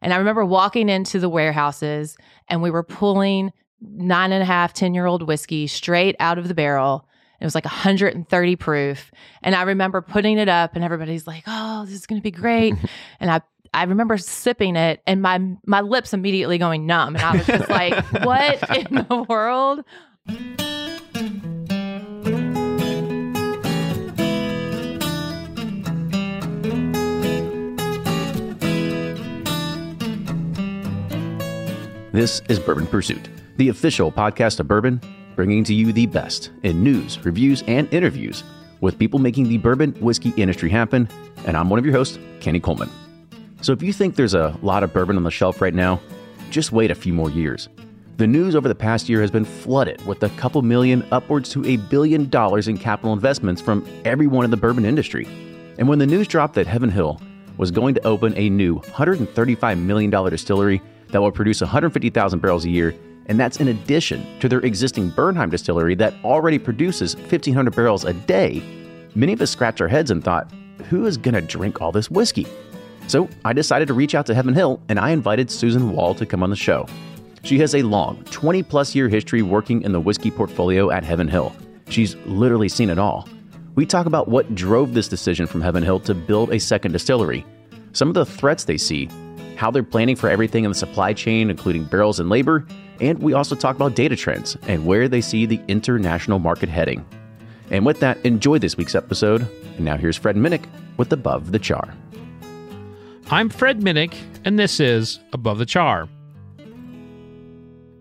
And I remember walking into the warehouses and we were pulling nine and a half, 10 year old whiskey straight out of the barrel. It was like 130 proof. And I remember putting it up and everybody's like, oh, this is going to be great. and I, I remember sipping it and my my lips immediately going numb. And I was just like, what in the world? This is Bourbon Pursuit, the official podcast of bourbon, bringing to you the best in news, reviews, and interviews with people making the bourbon whiskey industry happen. And I'm one of your hosts, Kenny Coleman. So if you think there's a lot of bourbon on the shelf right now, just wait a few more years. The news over the past year has been flooded with a couple million, upwards to a billion dollars in capital investments from everyone in the bourbon industry. And when the news dropped that Heaven Hill was going to open a new $135 million distillery that will produce 150,000 barrels a year, and that's in addition to their existing Bernheim distillery that already produces 1,500 barrels a day. Many of us scratched our heads and thought, who is going to drink all this whiskey? So I decided to reach out to Heaven Hill and I invited Susan Wall to come on the show. She has a long, 20 plus year history working in the whiskey portfolio at Heaven Hill. She's literally seen it all. We talk about what drove this decision from Heaven Hill to build a second distillery, some of the threats they see, how they're planning for everything in the supply chain, including barrels and labor, and we also talk about data trends and where they see the international market heading. And with that, enjoy this week's episode. And now here's Fred Minnick with Above the Char. I'm Fred Minnick, and this is Above the Char.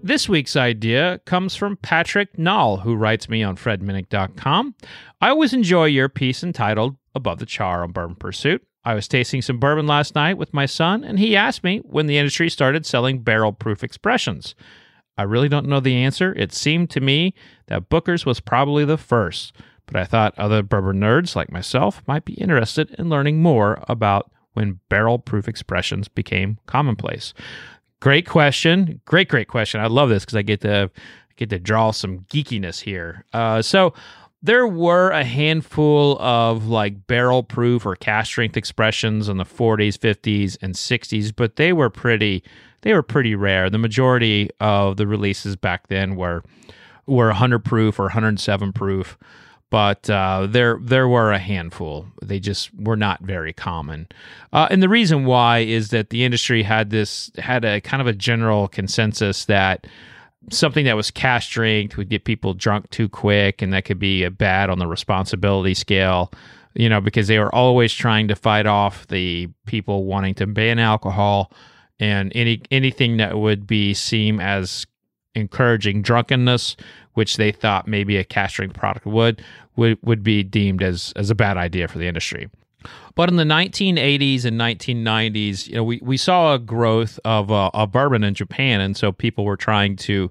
This week's idea comes from Patrick Nall, who writes me on fredminnick.com. I always enjoy your piece entitled Above the Char on Bourbon Pursuit. I was tasting some bourbon last night with my son, and he asked me when the industry started selling barrel proof expressions. I really don't know the answer. It seemed to me that Booker's was probably the first, but I thought other bourbon nerds like myself might be interested in learning more about when barrel proof expressions became commonplace. Great question. Great, great question. I love this because I get to get to draw some geekiness here. Uh, so there were a handful of like barrel proof or cask strength expressions in the 40s, 50s, and 60s, but they were pretty they were pretty rare. The majority of the releases back then were were 100 proof or 107 proof, but uh, there there were a handful. They just were not very common, uh, and the reason why is that the industry had this had a kind of a general consensus that something that was cask strength would get people drunk too quick, and that could be a bad on the responsibility scale. You know, because they were always trying to fight off the people wanting to ban alcohol and any anything that would be seen as encouraging drunkenness, which they thought maybe a cask strength product would, would would be deemed as as a bad idea for the industry. But in the 1980s and 1990s, you know, we, we saw a growth of, uh, of bourbon in Japan, and so people were trying to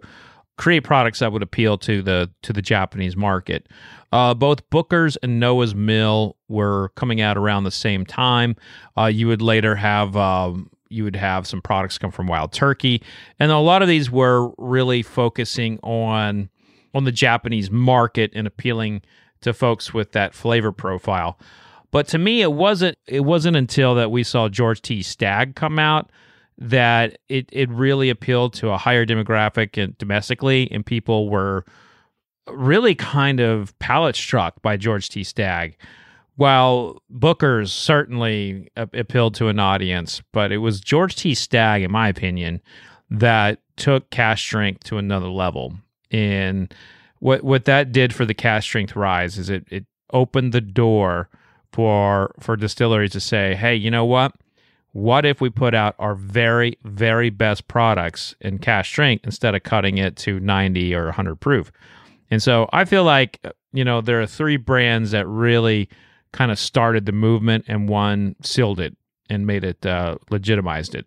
create products that would appeal to the to the Japanese market. Uh, both Booker's and Noah's Mill were coming out around the same time. Uh, you would later have um, you would have some products come from Wild Turkey, and a lot of these were really focusing on on the Japanese market and appealing to folks with that flavor profile. But to me, it wasn't it wasn't until that we saw George T. Stagg come out that it it really appealed to a higher demographic and domestically, and people were really kind of palate struck by George T. Stagg. While Booker's certainly appealed to an audience, but it was George T. Stagg, in my opinion, that took Cask strength to another level. And what what that did for the Cask strength rise is it it opened the door for for distilleries to say, hey, you know what? What if we put out our very, very best products in cask strength instead of cutting it to 90 or 100 proof? And so I feel like, you know, there are three brands that really kind of started the movement and one sealed it and made it, uh, legitimized it.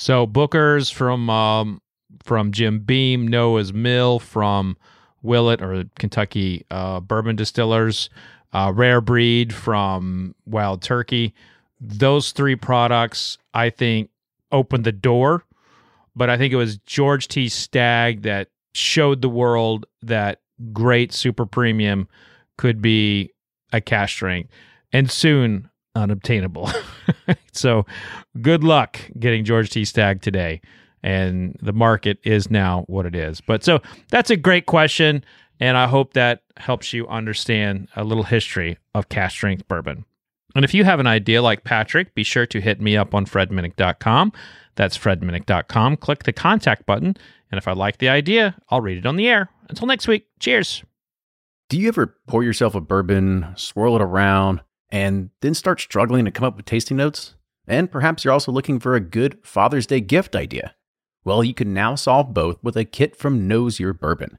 So Booker's from, um, from Jim Beam, Noah's Mill from Willet or Kentucky uh, Bourbon Distillers, uh, Rare Breed from Wild Turkey. Those three products, I think, opened the door. But I think it was George T. Stagg that showed the world that great super premium could be a cask strength And soon unobtainable. so good luck getting George T. Stagg today. And the market is now what it is. But so that's a great question. And I hope that helps you understand a little history of cask strength bourbon. And if you have an idea like Patrick, be sure to hit me up on fredminnick.com. That's fredminnick.com. Click the contact button. And if I like the idea, I'll read it on the air. Until next week, cheers. Do you ever pour yourself a bourbon, swirl it around, and then start struggling to come up with tasting notes? And perhaps you're also looking for a good Father's Day gift idea. Well, you can now solve both with a kit from Nose Your Bourbon.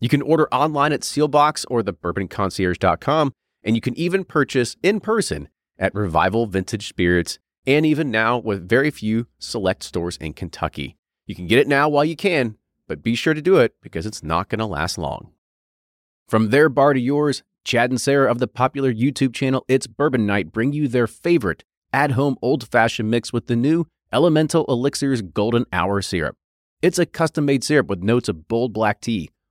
You can order online at Seelbach's or thebourbonconcierge.com, and you can even purchase in person at Revival Vintage Spirits, and even now with very few select stores in Kentucky. You can get it now while you can, but be sure to do it because it's not going to last long. From their bar to yours, Chad and Sarah of the popular YouTube channel It's Bourbon Night bring you their favorite at home old fashioned mix with the new Elemental Elixirs Golden Hour Syrup. It's a custom made syrup with notes of bold black tea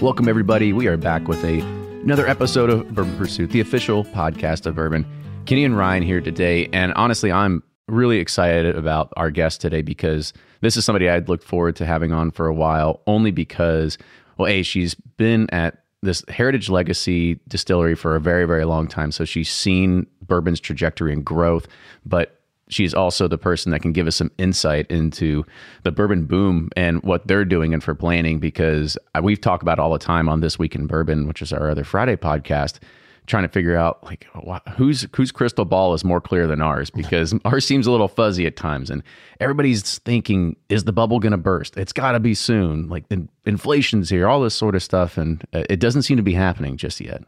Welcome, everybody. We are back with a another episode of Bourbon Pursuit, the official podcast of Bourbon. Kenny and Ryan here today, and honestly, I'm really excited about our guest today because this is somebody I'd looked forward to having on for a while, only because, well, a she's been at this Heritage Legacy distillery for a very, very long time, so she's seen bourbon's trajectory and growth, but she's also the person that can give us some insight into the bourbon boom and what they're doing and for planning because we've talked about all the time on this week in bourbon which is our other friday podcast trying to figure out like whose whose crystal ball is more clear than ours? Because ours seems a little fuzzy at times and everybody's thinking is the bubble going to burst? It's got to be soon. Like the inflation's here all this sort of stuff and uh, it doesn't seem to be happening just yet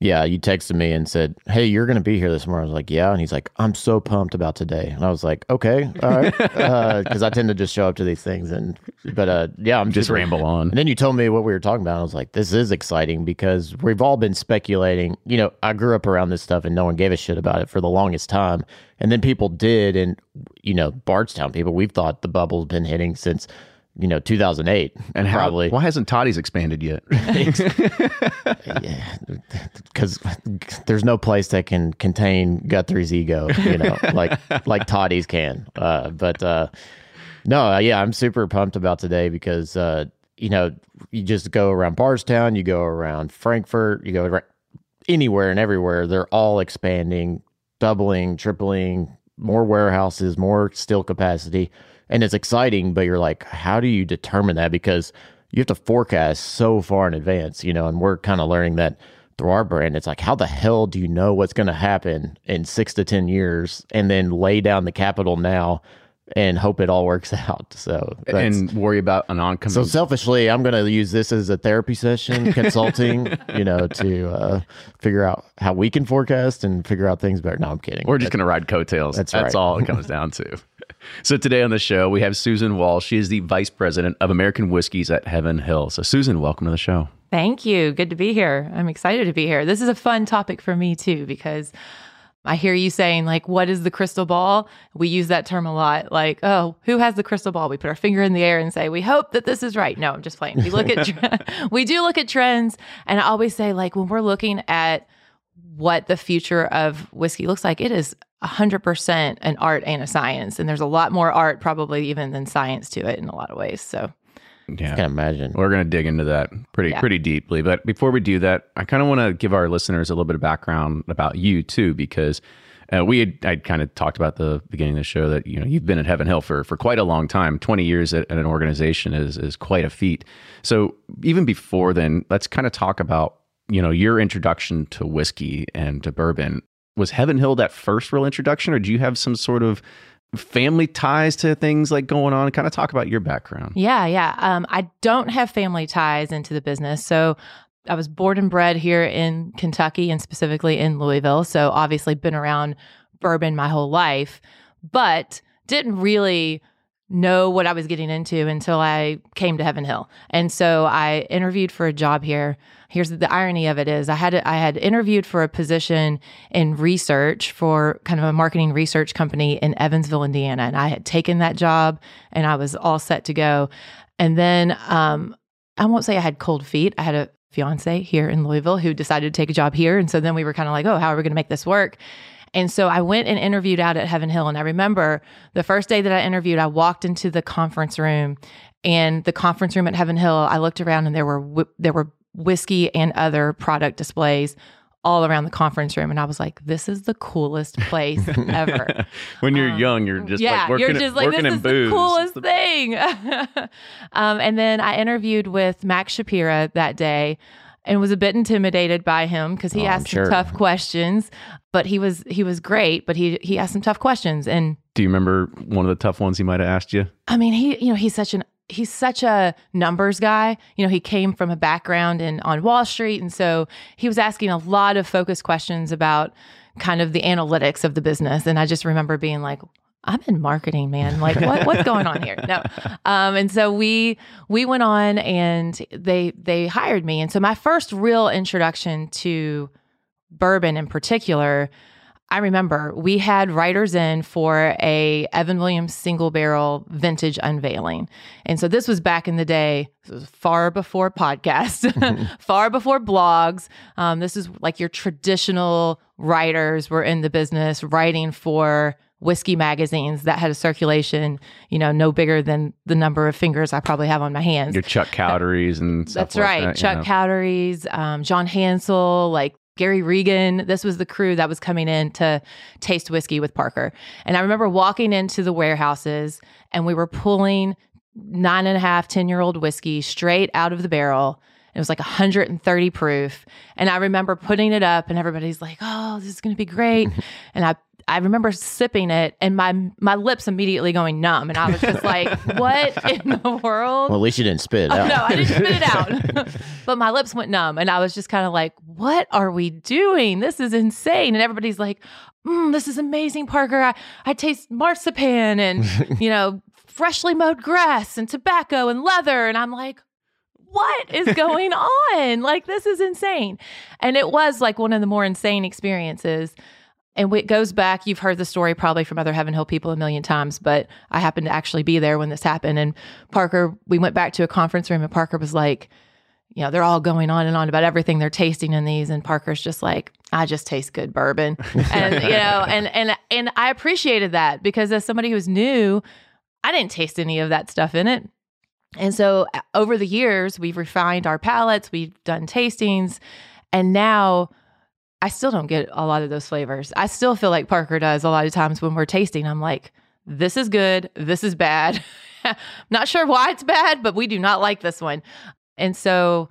yeah, you texted me and said, "Hey, you're going to be here this morning." I was like, "Yeah," and he's like, "I'm so pumped about today," and I was like, "Okay, all right," because uh, I tend to just show up to these things, and but uh, yeah, I'm just super, ramble on. And then you told me what we were talking about. I was like, "This is exciting because we've all been speculating." You know, I grew up around this stuff, and no one gave a shit about it for the longest time, and then people did, and you know, Bardstown people, we've thought the bubble's been hitting since you know 2008 and how, probably. why hasn't toddy's expanded yet? Yeah because there's no place that can contain guthrie's ego you know like like toddy's can. Uh, but uh, no uh, yeah i'm super pumped about today because uh, you know you just go around bardstown you go around frankfort you go around anywhere and everywhere. They're all expanding doubling tripling more warehouses more still capacity and it's exciting, but you're like, how do you determine that? Because you have to forecast so far in advance, you know, and we're kind of learning that through our brand. It's like, how the hell do you know what's going to happen in six to 10 years and then lay down the capital now and hope it all works out. So that's, and worry about an oncoming. so selfishly, I'm going to use this as a therapy session, consulting, you know, to uh, figure out how we can forecast and figure out things better. No, I'm kidding. We're just going to ride coattails. That's That's right. all it comes down to. So today on the show, we have Susan Wall. She is the vice president of American Whiskeys at Heaven Hill. So Susan, welcome to the show. Thank you. Good to be here. I'm excited to be here. This is a fun topic for me too because I hear you saying like what is the crystal ball? We use that term a lot. Like, oh, who has the crystal ball? We put our finger in the air and say, "We hope that this is right." No, I'm just playing. We look at tre- we do look at trends and I always say like when we're looking at what the future of whiskey looks like, it is 100% an art and a science and there's a lot more art probably even than science to it in a lot of ways. So, Yeah. I can imagine. We're going to dig into that pretty Yeah. pretty deeply. But before we do that, I kind of want to give our listeners a little bit of background about you too, because uh, we had I kind of talked about the beginning of the show that you know you've been at Heaven Hill for for quite a long time. Twenty years at, at an organization is is quite a feat. So even before then, let's kind of talk about you know your introduction to whiskey and to bourbon. Was Heaven Hill that first real introduction, or do you have some sort of family ties to things like going on? Kind of talk about your background. Yeah, yeah. Um, I don't have family ties into the business. So I was born and bred here in Kentucky and specifically in Louisville. So obviously been around bourbon my whole life, but didn't really know what I was getting into until I came to Heaven Hill. And so I interviewed for a job here. Here's the irony of it is I had I had interviewed for a position in research for kind of a marketing research company in Evansville, Indiana, and I had taken that job and I was all set to go. And then um, I won't say I had cold feet. I had a fiance here in Louisville who decided to take a job here, and so then we were kind of like, oh, how are we going to make this work? And so I went and interviewed out at Heaven Hill. And I remember the first day that I interviewed, I walked into the conference room, and the conference room at Heaven Hill. I looked around, and there were there were whiskey and other product displays all around the conference room, and I was like, "This is the coolest place ever." when you're Um, young, you're just yeah, like working, you're just like this is booze. the coolest thing. um, and then I interviewed with Max Shapira that day, and was a bit intimidated by him because he Oh, asked sure. some tough questions. But he was he was great. But he he asked some tough questions, and Do you remember one of the tough ones he might have asked you? I mean, he, you know, he's such an he's such a numbers guy. You know, he came from a background in on Wall Street, and so he was asking a lot of focused questions about kind of the analytics of the business. And I just remember being like, I'm in marketing, man. Like, what, what's going on here? No, um, and so we we went on, and they they hired me, and so my first real introduction to bourbon in particular I remember we had writers in for a Evan Williams single barrel vintage unveiling. And so this was back in the day, this was far before podcasts, far before blogs. Um, this is like your traditional writers were in the business writing for whiskey magazines that had a circulation, you know, no bigger than the number of fingers I probably have on my hands. Your Chuck Cowderies and stuff That's like right. that, you Chuck know? Cowderies, um, John Hansell, like Gary Regan. This was the crew that was coming in to taste whiskey with Parker. And I remember walking into the warehouses and we were pulling nine and a half, 10 year old whiskey straight out of the barrel. It was like 130 proof. And I remember putting it up and everybody's like, oh, this is going to be great. and I, I remember sipping it and my my lips immediately going numb. And I was just like, what in the world? Well, at least you didn't spit it Oh, out. no, I didn't spit it out. but my lips went numb. And I was just kind of like, what are we doing? This is insane. And everybody's like, mm, this is amazing, Parker. I, I taste marzipan and, you know, freshly mowed grass and tobacco and leather. And I'm like, what is going on? Like, this is insane. And it was like one of the more insane experiences. And it goes back, you've heard the story probably from other Heaven Hill people a million times, but I happened to actually be there when this happened. And Parker, we went back to a conference room and Parker was like, you know, they're all going on and on about everything they're tasting in these. And Parker's just like, I just taste good bourbon. and, you know, and, and, and I appreciated that because as somebody who's new, I didn't taste any of that stuff in it. And so uh, over the years, we've refined our palates, we've done tastings, and now I still don't get a lot of those flavors. I still feel like Parker does a lot of times when we're tasting. I'm like, this is good, this is bad. Not sure why it's bad, but we do not like this one. And so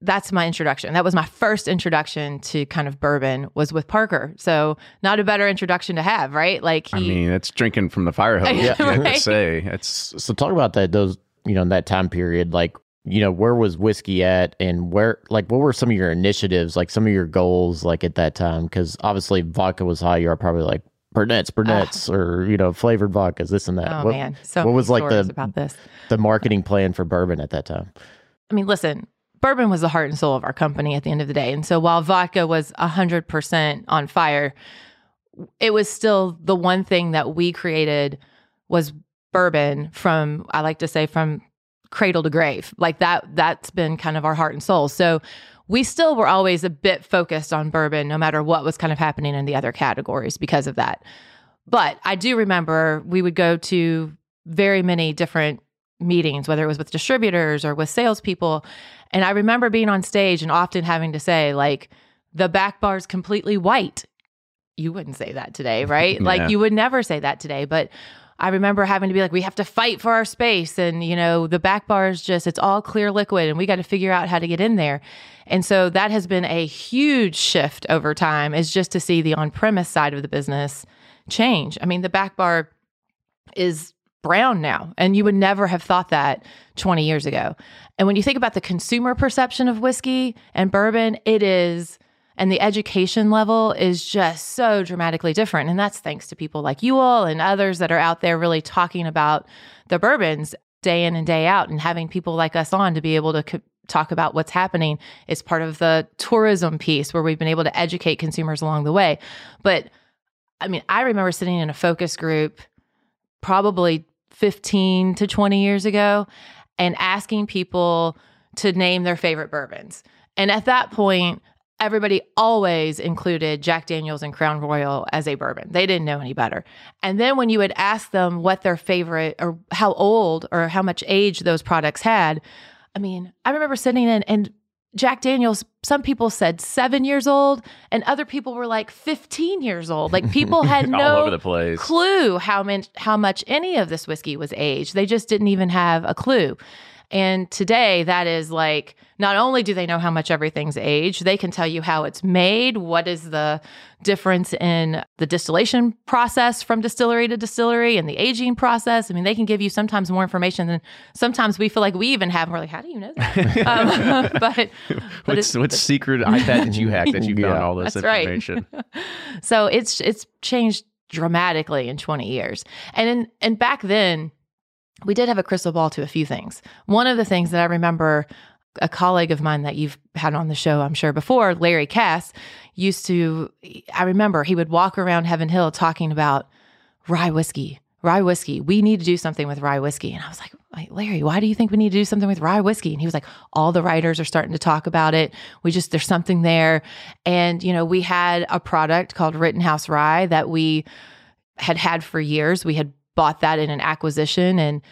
that's my introduction. That was my first introduction to kind of bourbon was with Parker. So not a better introduction to have, right? Like he, I mean, it's drinking from the fire hose. Yeah, you have to say it's So talk about that those you know in that time period like you know where was whiskey at and where like what were some of your initiatives like some of your goals like at that time? Because obviously vodka was high you're probably like Burnett's Burnett's or you know flavored vodkas this and that. Oh what, man, so what was like the about this? the marketing plan for bourbon at that time? I mean, listen, bourbon was the heart and soul of our company at the end of the day. And so while vodka was 100% on fire, it was still the one thing that we created was bourbon from I like to say from cradle to grave. Like that that's been kind of our heart and soul. So we still were always a bit focused on bourbon no matter what was kind of happening in the other categories because of that. But I do remember we would go to very many different meetings, whether it was with distributors or with salespeople. And I remember being on stage and often having to say, like, the back bar is completely white. You wouldn't say that today, right? Yeah. Like, you would never say that today. But I remember having to be like, we have to fight for our space. And, you know, the back bar is just, it's all clear liquid and we got to figure out how to get in there. And so that has been a huge shift over time, is just to see the on premise side of the business change. I mean, the back bar is brown now, and you would never have thought that 20 years ago. And when you think about the consumer perception of whiskey and bourbon, it is, and the education level is just so dramatically different. And that's thanks to people like you all and others that are out there really talking about the bourbons day in and day out and having people like us on to be able to co- talk about what's happening is part of the tourism piece where we've been able to educate consumers along the way. But I mean, I remember sitting in a focus group probably 15 to 20 years ago and asking people to name their favorite bourbons. And at that point, everybody always included Jack Daniels and Crown Royal as a bourbon. They didn't know any better. And then when you would ask them what their favorite or how old or how much age those products had, I mean, I remember sitting in and Jack Daniels, some people said seven years old, and other people were like 15 years old. Like people had no over the place. clue how much how much any of this whiskey was aged. They just didn't even have a clue. And today, that is like not only do they know how much everything's aged, they can tell you how it's made, what is the difference in the distillation process from distillery to distillery and the aging process. I mean, they can give you sometimes more information than sometimes we feel like we even have. We're like, how do you know that? um, but but What's what secret iPad did you hack that you found Yeah. all this That's right. information? so it's it's changed dramatically in 20 years. And in, and back then we did have a crystal ball to a few things. One of the things that I remember a colleague of mine that you've had on the show, I'm sure before, Larry Kass, used to I remember he would walk around Heaven Hill talking about rye whiskey. Rye whiskey. We need to do something with rye whiskey. And I was like, Larry, why do you think we need to do something with rye whiskey? And he was like, all the writers are starting to talk about it. We just, there's something there. And, you know, we had a product called Rittenhouse Rye that we had had for years. We had bought that in an acquisition and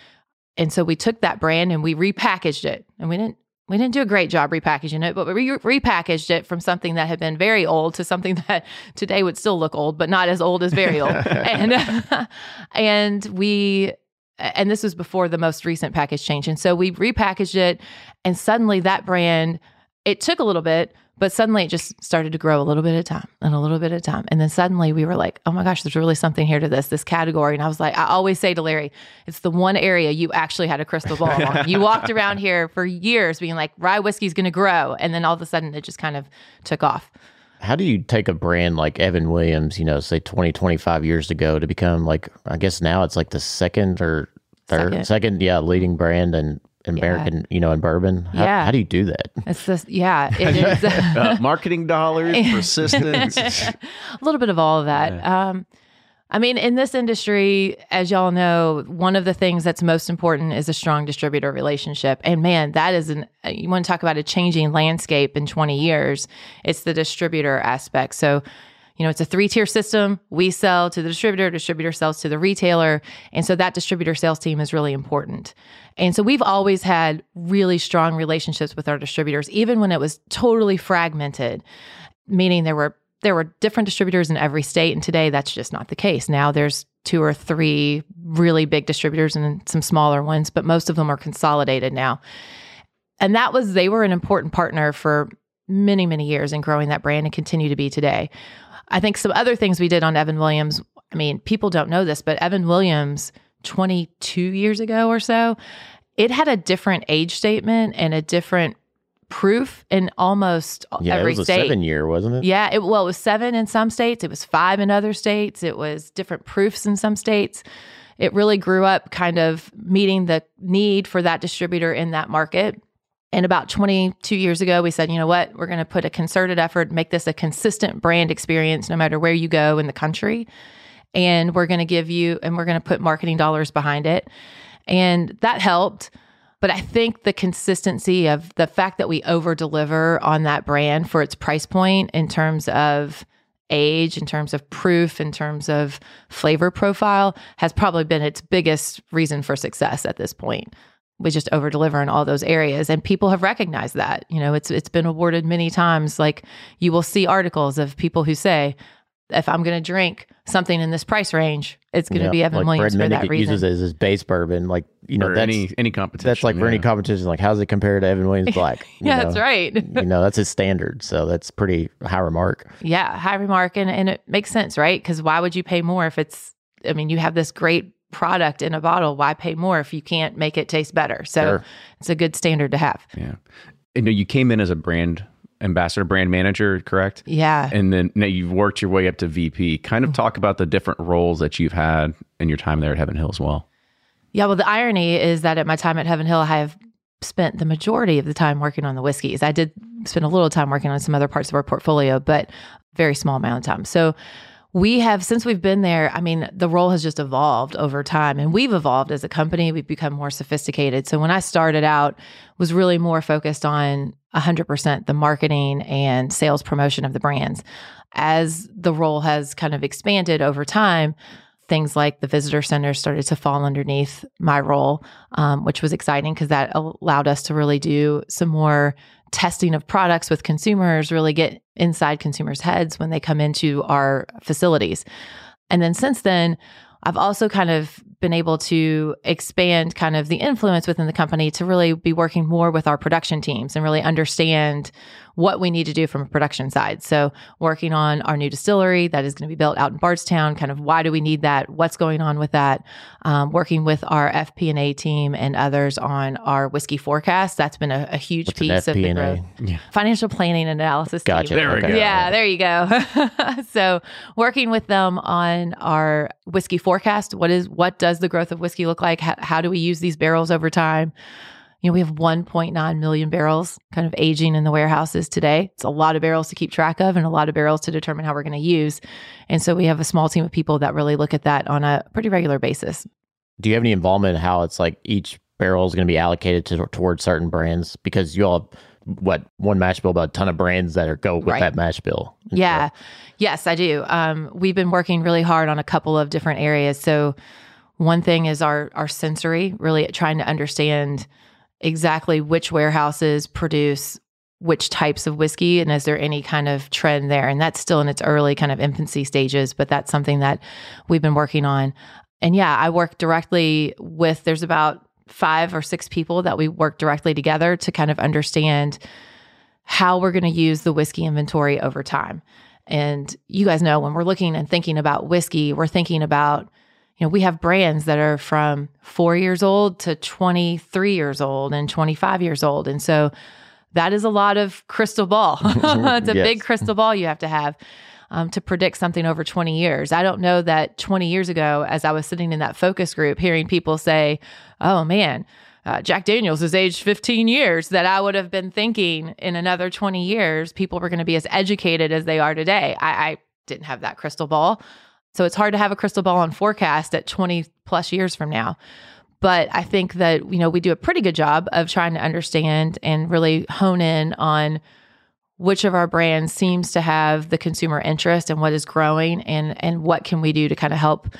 and so we took that brand and we repackaged it. And we didn't we didn't do a great job repackaging it, but we re- repackaged it from something that had been very old to something that today would still look old, but not as old as very old. and and we and this was before the most recent package change. And so we repackaged it and suddenly that brand it took a little bit, but suddenly it just started to grow a little bit at a time and a little bit at a time. And then suddenly we were like, oh my gosh, there's really something here to this, this category. And I was like, I always say to Larry, it's the one area you actually had a crystal ball on. You walked around here for years being like, rye whiskey's going to grow. And then all of a sudden it just kind of took off. How do you take a brand like Evan Williams, you know, say 20, 25 years ago to become like, I guess now it's like the second or third, Second. second, yeah, leading brand and American, you know, in bourbon? How, Yeah. how do you do that? It's this, yeah, it is. Uh, marketing dollars, persistence. a little bit of all of that. Um, I mean, in this industry, as y'all know, one of the things that's most important is a strong distributor relationship. And man, that is an, you want to talk about a changing landscape in 20 years, it's the distributor aspect. So, you know, it's a three tier system. We sell to the distributor, distributor sells to the retailer. And so that distributor sales team is really important. And so we've always had really strong relationships with our distributors, even when it was totally fragmented, meaning there were there were different distributors in every state and today that's just not the case now there's two or three really big distributors and some smaller ones but most of them are consolidated now And that was, they were an important partner for many, many years in growing that brand and continue to be today. I think some other things we did on Evan Williams, I mean, people don't know this, but Evan Williams 22 years ago or so, it had a different age statement and a different proof in almost every state. Yeah, every it was state. a seven year, wasn't it? Yeah, it, well, it was seven in some states. It was five in other states. It was different proofs in some states. It really grew up kind of meeting the need for that distributor in that market. And about 22 years ago, we said, you know what? We're going to put a concerted effort, make this a consistent brand experience no matter where you go in the country. And we're going to give you, and we're going to put marketing dollars behind it. And that helped. But I think the consistency of the fact that we over deliver on that brand for its price point in terms of age, in terms of proof, in terms of flavor profile has probably been its biggest reason for success at this point. We just over deliver in all those areas and people have recognized that. You know, it's it's been awarded many times. Like you will see articles of people who say, if I'm gonna drink something in this price range, it's gonna Yeah, be Evan like Williams Fred for that Minnick reason. uses it as his base bourbon. Like, you know, that's, any any competition. that's like for any competition. Like, how's it compare to Evan Williams Black? Yeah, know? that's right. you know, that's his standard. So that's pretty high remark. Yeah, high remark, and, and it makes sense, right? Because why would you pay more if it's? I mean, you have this great product in a bottle. Why pay more if you can't make it taste better? So Sure. it's a good standard to have. Yeah. And you came in as a brand ambassador, brand manager, correct? Yeah, And then now you've worked your way up to VP. Kind Mm-hmm. of talk about the different roles that you've had in your time there at Heaven Hill as well. yeah. Well, the irony is that at my time at Heaven Hill, I have spent the majority of the time working on the whiskeys. I did spend a little time working on some other parts of our portfolio, but very small amount of time. So we have since we've been there i mean the role has just evolved over time and we've evolved as a company. We've become more sophisticated. So when i started out was really more focused on 100% the marketing and sales promotion of the brands. As the role has kind of expanded over time things like the visitor center started to fall underneath my role um, which was exciting because that allowed us to really do some more testing of products with consumers, really get inside consumers' heads when they come into our facilities. And then since then, I've also kind of been able to expand kind of the influence within the company to really be working more with our production teams and really understand what we need to do from a production side. So, working on our new distillery that is going to be built out in Bardstown, kind of why do we need that? What's going on with that? Um, working with our FP&A team and others on our whiskey forecast. That's been a, a huge What's an piece of the FP&A? growth. Financial planning and analysis. team. Gotcha. There we go. Yeah, there you go. so working with them on our whiskey forecast. What is what does the growth of whiskey look like? How, how do we use these barrels over time? You know, we have 1.9 million barrels kind of aging in the warehouses today. It's a lot of barrels to keep track of and a lot of barrels to determine how we're going to use. And so we have a small team of people that really look at that on a pretty regular basis. Do you have any involvement in how it's like each barrel is going to be allocated to, towards certain brands? Because you all, have, what, one mash bill, but a ton of brands that are go with Right. that mash bill. Yeah. Yes, I do. Um, we've been working really hard on a couple of different areas. So one thing is our our sensory, really trying to understand exactly which warehouses produce which types of whiskey and is there any kind of trend there? And that's still in its early kind of infancy stages but that's something that we've been working on. And yeah i work directly with there's about five or six people that we work directly together to kind of understand how we're going to use the whiskey inventory over time. And you guys know when we're looking and thinking about whiskey we're thinking about you know, we have brands that are from four years old to 23 years old and 25 years old. And so that is a lot of crystal ball. it's a Yes. big crystal ball you have to have um, to predict something over 20 years. I don't know that 20 years ago, as I was sitting in that focus group, hearing people say, oh man, uh, Jack Daniels is aged 15 years, that I would have been thinking in another 20 years, people were going to be as educated as they are today. I, I didn't have that crystal ball. So it's hard to have a crystal ball on forecast at 20 plus years from now. But I think that, you know, we do a pretty good job of trying to understand and really hone in on which of our brands seems to have the consumer interest and what is growing and and what can we do to kind of help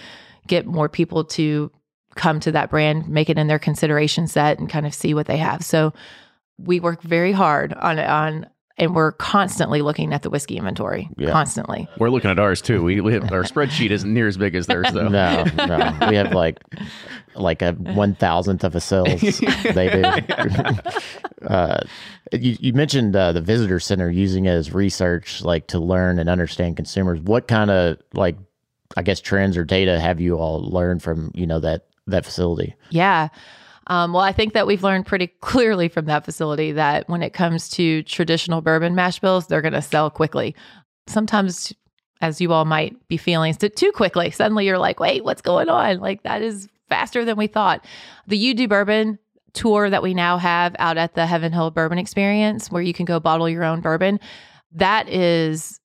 get more people to come to that brand, make it in their consideration set and kind of see what they have. So we work very hard on on and we're constantly looking at the whiskey inventory. Yeah. Constantly. We're looking at ours too. We, we our spreadsheet isn't near as big as theirs though. No, no. We have like like a one thousandth of a sales they do. uh, you, you mentioned uh, the visitor center using it as research, like to learn and understand consumers. What kind of like, I guess, trends or data have you all learned from you know that that facility? Yeah. Um, well, I think that we've learned pretty clearly from that facility that when it comes to traditional bourbon mash bills, they're going to sell quickly. Sometimes, as you all might be feeling, too quickly. Suddenly you're like, wait, what's going on? Like, that is faster than we thought. The You Bourbon tour that we now have out at the Heaven Hill Bourbon Experience, where you can go bottle your own bourbon, that is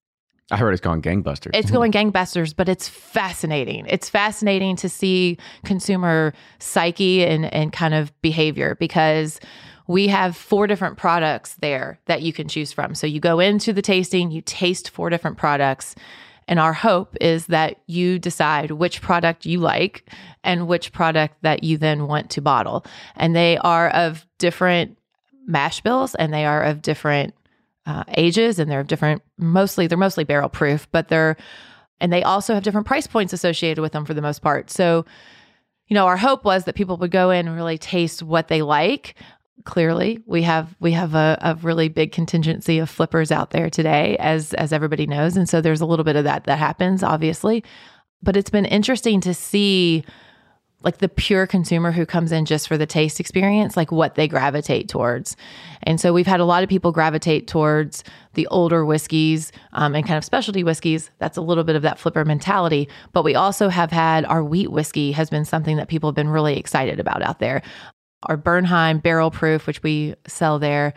I heard it's gone gangbusters. it's going gangbusters, but it's fascinating. It's fascinating to see consumer psyche and, and kind of behavior because we have four different products there that you can choose from. So you go into the tasting, you taste four different products. And our hope is that you decide which product you like and which product that you then want to bottle. And they are of different mash bills and they are of different uh, ages and they're different mostly they're mostly barrel proof but they're and they also have different price points associated with them for the most part. So you know our hope was that people would go in and really taste what they like. Clearly we have we have a, a really big contingency of flippers out there today as as everybody knows and so there's a little bit of that that happens obviously. But it's been interesting to see like the pure consumer who comes in just for the taste experience, like what they gravitate towards. And so we've had a lot of people gravitate towards the older whiskeys um, and kind of specialty whiskeys. That's a little bit of that flipper mentality. But we also have had our wheat whiskey has been something that people have been really excited about out there. Our Bernheim barrel proof, which we sell there,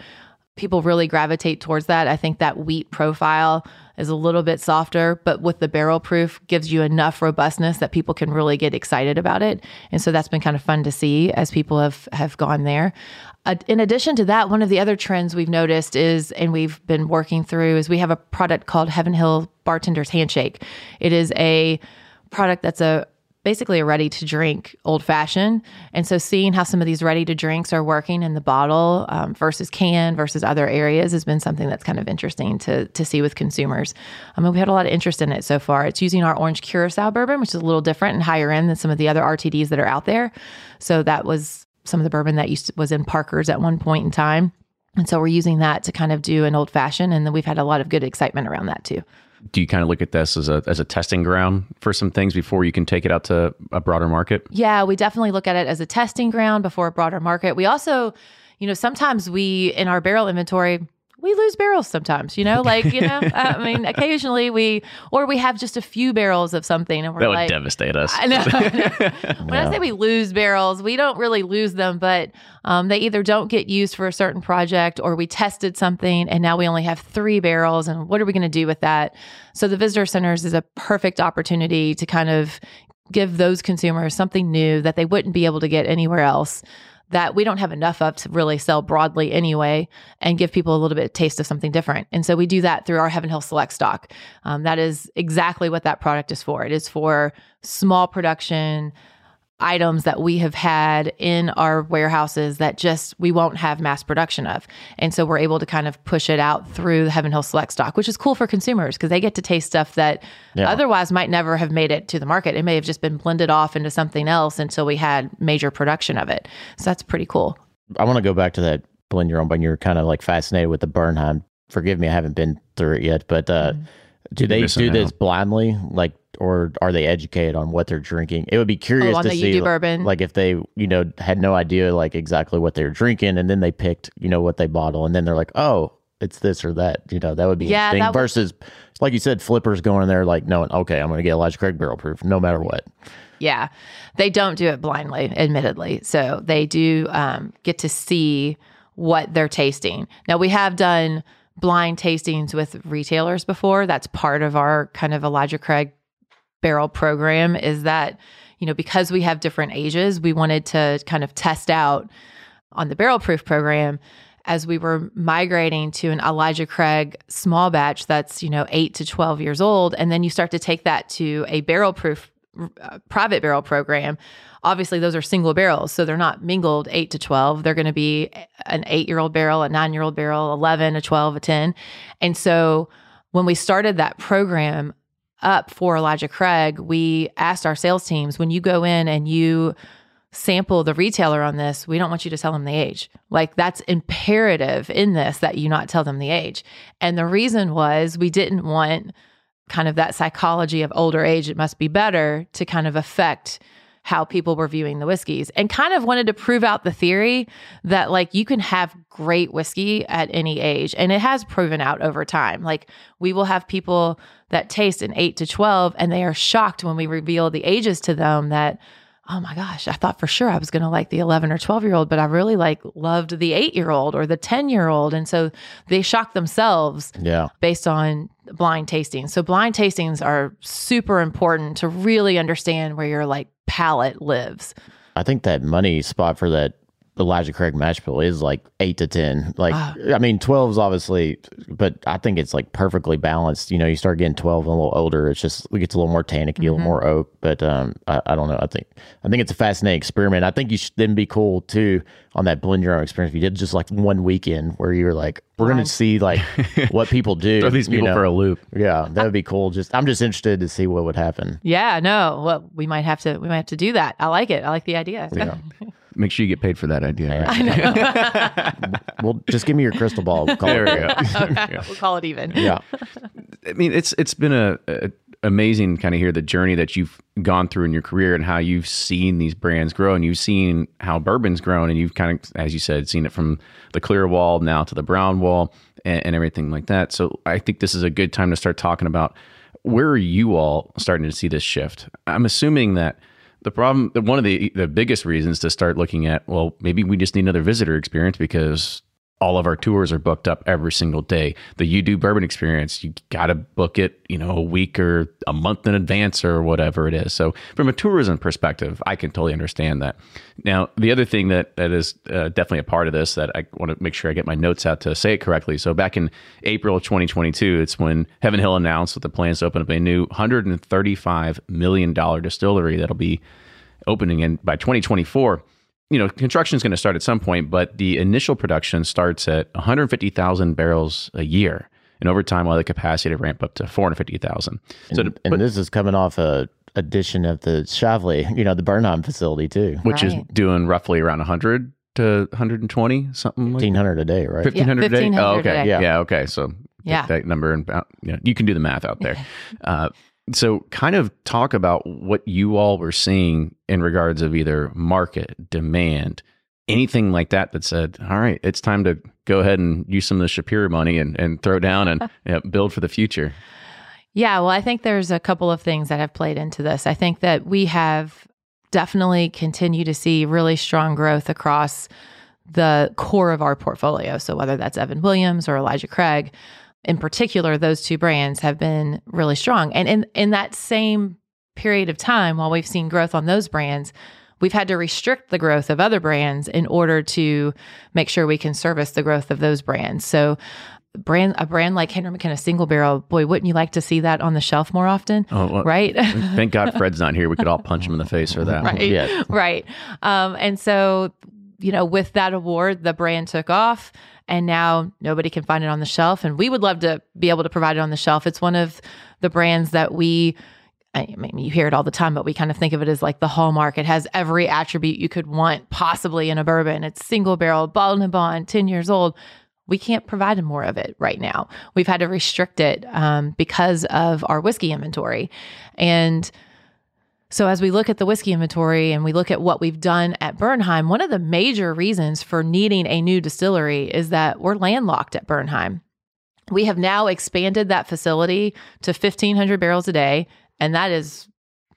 people really gravitate towards that. I think that wheat profile is a little bit softer, but with the barrel proof gives you enough robustness that people can really get excited about it. And so that's been kind of fun to see as people have have gone there. Uh, in addition to that, one of the other trends we've noticed is, and we've been working through, is we have a product called Heaven Hill Bartender's Handshake. It is a product that's a basically a ready to drink old fashioned. And so seeing how some of these ready to drinks are working in the bottle um, versus can versus other areas has been something that's kind of interesting to, to see with consumers. I mean, we had a lot of interest in it so far. It's using our orange curacao bourbon, which is a little different and higher end than some of the other RTDs that are out there. So that was some of the bourbon that used to, was in Parker's at one point in time. And so we're using that to kind of do an old fashioned. And then we've had a lot of good excitement around that too do you kind of look at this as a as a testing ground for some things before you can take it out to a broader market? Yeah, we definitely look at it as a testing ground before a broader market. We also, you know, sometimes we in our barrel inventory we lose barrels sometimes, you know, like, you know, I mean, occasionally we, or we have just a few barrels of something and we're that would like, devastate us. I know. I know. When I say we lose barrels, we don't really lose them, but um, they either don't get used for a certain project or we tested something and now we only have three barrels. And what are we going to do with that? So the visitor centers is a perfect opportunity to kind of give those consumers something new that they wouldn't be able to get anywhere else that we don't have enough of to really sell broadly anyway and give people a little bit of taste of something different. And so we do that through our Heaven Hill Select stock. Um, that is exactly what that product is for. It is for small production items that we have had in our warehouses that just we won't have mass production of. And so we're able to kind of push it out through the Heaven Hill Select stock, which is cool for consumers because they get to taste stuff that Yeah. otherwise might never have made it to the market. It may have just been blended off into something else until we had major production of it. So that's pretty cool. I want to go back to that blend your own, but you're kind of like fascinated with the Bernheim. Forgive me, I haven't been through it yet, but uh, do they do this out. blindly, like, or are they educated on what they're drinking? It would be curious Oh, to see, bourbon. like, if they, you know, had no idea like exactly what they were drinking, and then they picked, you know, what they bottle, and then they're like, oh, it's this or that. You know, that would be Yeah, interesting. would- versus, like you said, flippers going in there like knowing, okay, I'm going to get Elijah Craig barrel proof, no matter what. Yeah, they don't do it blindly, admittedly. So they do um, get to see what they're tasting. Now, we have done blind tastings with retailers before. That's part of our kind of Elijah Craig barrel program is that, you know, because we have different ages, we wanted to kind of test out on the barrel proof program as we were migrating to an Elijah Craig small batch that's, you know, eight to 12 years old. And then you start to take that to a barrel proof uh, private barrel program, obviously those are single barrels. So they're not mingled eight to 12. They're going to be an eight year old barrel, a nine year old barrel, 11, a 12, a 10. And so when we started that program up for Elijah Craig, we asked our sales teams when you go in and you sample the retailer on this, we don't want you to tell them the age. Like that's imperative in this that you not tell them the age. And the reason was we didn't want kind of that psychology of older age, it must be better to kind of affect how people were viewing the whiskeys and kind of wanted to prove out the theory that like you can have great whiskey at any age and it has proven out over time. Like we will have people that taste an 8 to 12 and they are shocked when we reveal the ages to them that oh my gosh, I thought for sure I was going to like the 11 or 12 year old, but I really like loved the eight year old or the 10 year old. And so they shock themselves Yeah. based on blind tasting. So blind tastings are super important to really understand where your like palate lives. I think that money spot for that Elijah Craig mash bill is like eight to ten. Like Ah. I mean, twelve is obviously, but I think it's like perfectly balanced. You know, you start getting twelve and a little older, it's just it gets a little more tannicky, a little more oak. But um, I, I don't know. I think I think it's a fascinating experiment. I think you should then be cool too on that blend your own experience. If you did just like one weekend where you were like, we're gonna see like what people do. Throw these you people know? for a loop. Yeah, that would be cool. Just I'm just interested to see what would happen. Yeah, no, well, we might have to, we might have to do that. I like it. I like the idea. Yeah. Make sure you get paid for that idea. I know. Well, just give me your crystal ball. We'll call There it. we go. we'll call it even. Yeah. I mean, it's it's been a, a amazing kind of hear the journey that you've gone through in your career and how you've seen these brands grow and you've seen how bourbon's grown and you've kind of, as you said, seen it from the clear wall now to the brown wall and, and everything like that. So I think this is a good time to start talking about where are you all starting to see this shift? I'm assuming that the problem, one of the the biggest reasons to start looking at, well, maybe we just need another visitor experience because all of our tours are booked up every single day. The You Do Bourbon experience, you got to book it, you know, a week or a month in advance or whatever it is. So, from a tourism perspective, I can totally understand that. Now, the other thing that that is uh, definitely a part of this that I want to make sure I get my notes out to say it correctly. So, back in April of 2022, it's when Heaven Hill announced that the plans to open up a new 135 million dollar distillery that'll be opening in by 2024 you know, construction is going to start at some point, but the initial production starts at 150,000 barrels a year. And over time, we'll have the capacity to ramp up to 450,000. So, to and, and this is coming off a addition of the Chavley, you know, the Bernheim facility too. which is doing roughly around 100 to 120, something like Fifteen hundred a day, right? 1500 a day. 1500 Oh, a okay. day. Yeah. Yeah. Okay. So Yeah. that number and you, know, you can do the math out there. uh, so kind of talk about what you all were seeing in regards of either market demand, anything like that that said, all right, it's time to go ahead and use some of the Shapira money and, and throw down and you know, build for the future. Yeah, well, I think there's a couple of things that have played into this. I think that we have definitely continued to see really strong growth across the core of our portfolio. So whether that's Evan Williams or Elijah Craig, in particular, those two brands have been really strong. And in in that same period of time, while we've seen growth on those brands, we've had to restrict the growth of other brands in order to make sure we can service the growth of those brands. So brand a brand like Henry McKenna single barrel, boy, wouldn't you like to see that on the shelf more often? Oh, well, Right? Thank God Fred's not here. We could all punch him in the face for that. right. Yeah. Right. Um, and so, you know, with that award, the brand took off and now nobody can find it on the shelf. And we would love to be able to provide it on the shelf. It's one of the brands that we I mean, you hear it all the time, but we kind of think of it as like the hallmark. It has every attribute you could want possibly in a bourbon. It's single barrel, bottled and bond, 10 years old. We can't provide more of it right now. We've had to restrict it um, because of our whiskey inventory. And so, as we look at the whiskey inventory and we look at what we've done at Bernheim, one of the major reasons for needing a new distillery is that we're landlocked at Bernheim. We have now expanded that facility to 1,500 barrels a day, and that is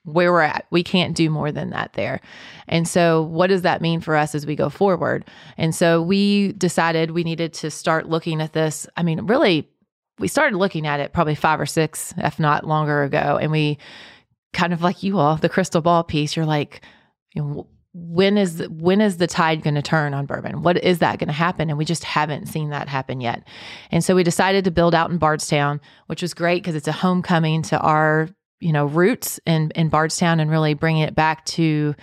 where we're at. We can't do more than that there. And so, what does that mean for us as we go forward? And so, we decided we needed to start looking at this. I mean, really, we started looking at it probably five or six, if not longer ago, and we kind of like you all, the crystal ball piece, you're like, you know, when is when is the tide going to turn on bourbon? What is that going to happen? And we just haven't seen that happen yet. And so we decided to build out in Bardstown, which was great because it's a homecoming to our you know roots in in Bardstown and really bringing it back to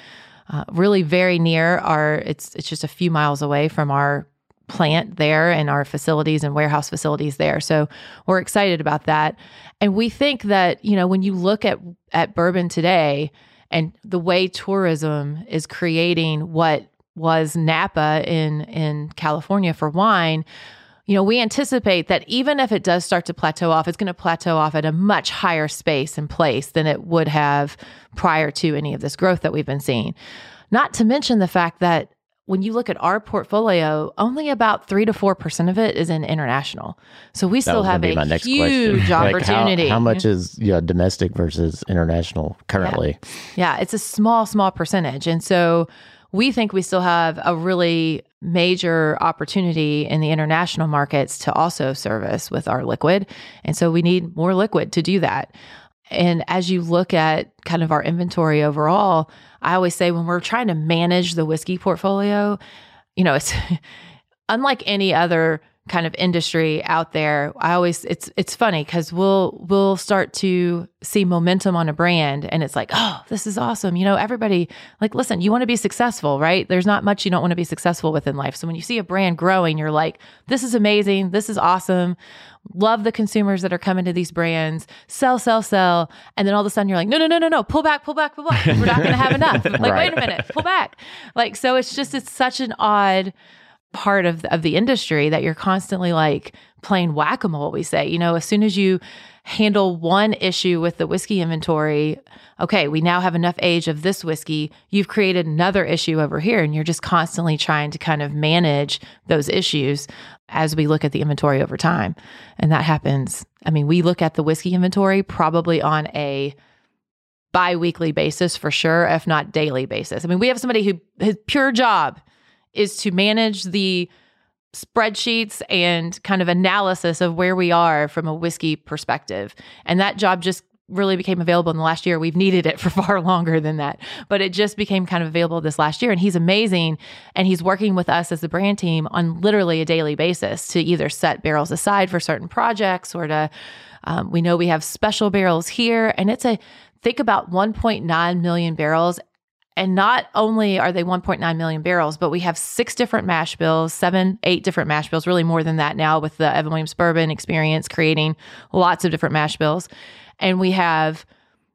uh, really very near our. It's it's just a few miles away from our plant there and our facilities and warehouse facilities there. So we're excited about that. And we think that, you know, when you look at at bourbon today and the way tourism is creating what was Napa in in California for wine, you know, we anticipate that even if it does start to plateau off, it's going to plateau off at a much higher space and place than it would have prior to any of this growth that we've been seeing. Not to mention the fact that when you look at our portfolio, only about three to four percent of it is in international. So we That still have a huge question. Like, how- opportunity. how, much is yeah, domestic versus international currently? Yeah, it's a small, small percentage. And so we think we still have a really major opportunity in the international markets to also service with our liquid. And so we need more liquid to do that. And as you look at kind of our inventory overall, I always say when we're trying to manage the whiskey portfolio, you know, it's unlike any other kind of industry out there i always it's it's funny because we'll we'll start to see momentum on a brand and it's like oh this is awesome. You know everybody like listen you want to be successful right? There's not much you don't want to be successful with in life. So when you see a brand growing you're like this is amazing. This is awesome. Love the consumers that are coming to these brands. Sell sell sell. And then all of a sudden you're like no no no no no. Pull back pull back pull back. We're not going to have enough. Like Right. wait a minute. Pull back. Like so it's just it's such an odd part of the, of the industry that you're constantly like playing whack-a-mole we say. You know as soon as you handle one issue with the whiskey inventory okay we now have enough age of this whiskey you've created another issue over here and you're just constantly trying to kind of manage those issues as we look at the inventory over time. And that happens. I mean we look at the whiskey inventory probably on a bi-weekly basis for sure if not daily basis. I mean we have somebody who his pure job is to manage the spreadsheets and kind of analysis of where we are from a whiskey perspective. And that job just really became available in the last year. We've needed it for far longer than that, but it just became kind of available this last year. And he's amazing. And he's working with us as the brand team on literally a daily basis to either set barrels aside for certain projects or to, um, we know we have special barrels here. And it's a, think about 1.9 million barrels and not only are they 1.9 million barrels, but we have six different mash bills, seven, eight different mash bills, really more than that now with the Evan Williams bourbon experience, creating lots of different mash bills. And we have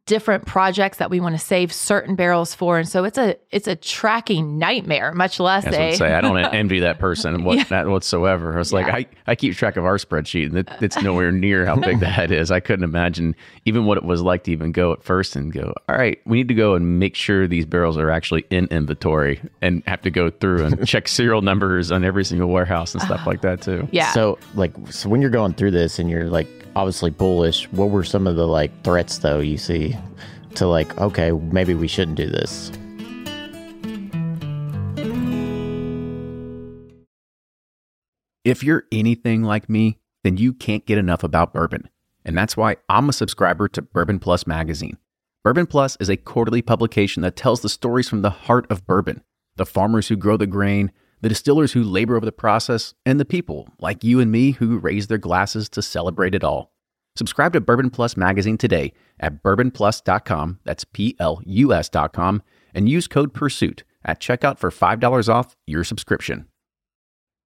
different projects that we want to save certain barrels for. And so it's a it's a tracking nightmare, much less That's what a I'd say. I don't envy that person what, Yeah. that whatsoever. I was like, I, I keep track of our spreadsheet, and it, it's nowhere near how big that is. I couldn't imagine even what it was like to even go at first and go, all right, we need to go and make sure these barrels are actually in inventory and have to go through and check serial numbers on every single warehouse and stuff like that too. yeah. So like so when you're going through this and you're like obviously bullish, what were some of the like threats though you see to like, okay, maybe we shouldn't do this? If you're anything like me, then you can't get enough about bourbon. And that's why I'm a subscriber to Bourbon Plus magazine. Bourbon Plus is a quarterly publication that tells the stories from the heart of bourbon the farmers who grow the grain, the distillers who labor over the process, and the people like you and me who raise their glasses to celebrate it all. Subscribe to Bourbon Plus magazine today at bourbonplus.com, that's P L U S.com, and use code PURSUIT at checkout for $5 off your subscription.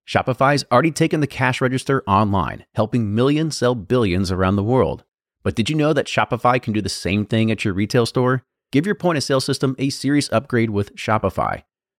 Shopify's already taken the cash register online, helping millions sell billions around the world. But did you know that Shopify can do the same thing at your retail store? Give your point of sale system a serious upgrade with Shopify.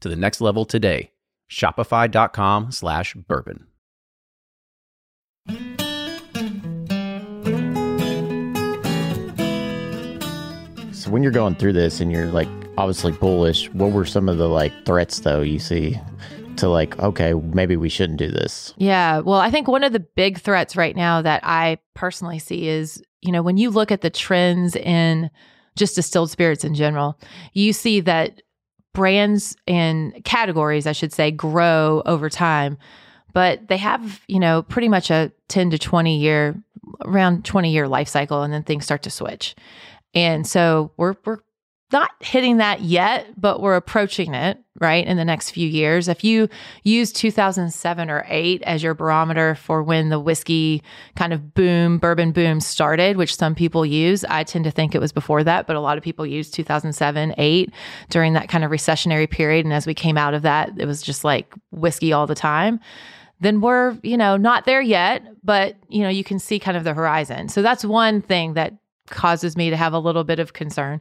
to the next level today. Shopify.com slash bourbon. So when you're going through this and you're like obviously bullish, what were some of the like threats though you see to like, okay, maybe we shouldn't do this? Yeah. Well, I think one of the big threats right now that I personally see is, you know, when you look at the trends in just distilled spirits in general, you see that brands and categories, I should say, grow over time, but they have, you know, pretty much a 10 to 20 year, around 20 year life cycle, and then things start to switch. And so we're, we're not hitting that yet, but we're approaching it, right? In the next few years. If you use 2007 or 8 as your barometer for when the whiskey kind of boom, bourbon boom started, which some people use, I tend to think it was before that, but a lot of people use 2007, 8 during that kind of recessionary period. And as we came out of that, it was just like whiskey all the time. Then we're, you know, not there yet, but, you know, you can see kind of the horizon. So that's one thing that causes me to have a little bit of concern.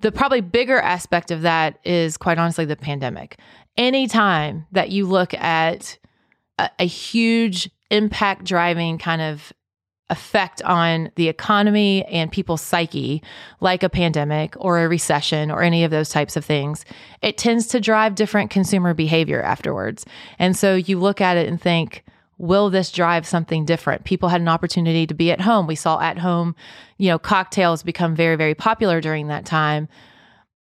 The probably bigger aspect of that is quite honestly the pandemic. Anytime that you look at a, a huge impact driving kind of effect on the economy and people's psyche, like a pandemic or a recession or any of those types of things, it tends to drive different consumer behavior afterwards. And so you look at it and think, will this drive something different? People had an opportunity to be at home. We saw at home, you know, cocktails become very, very popular during that time.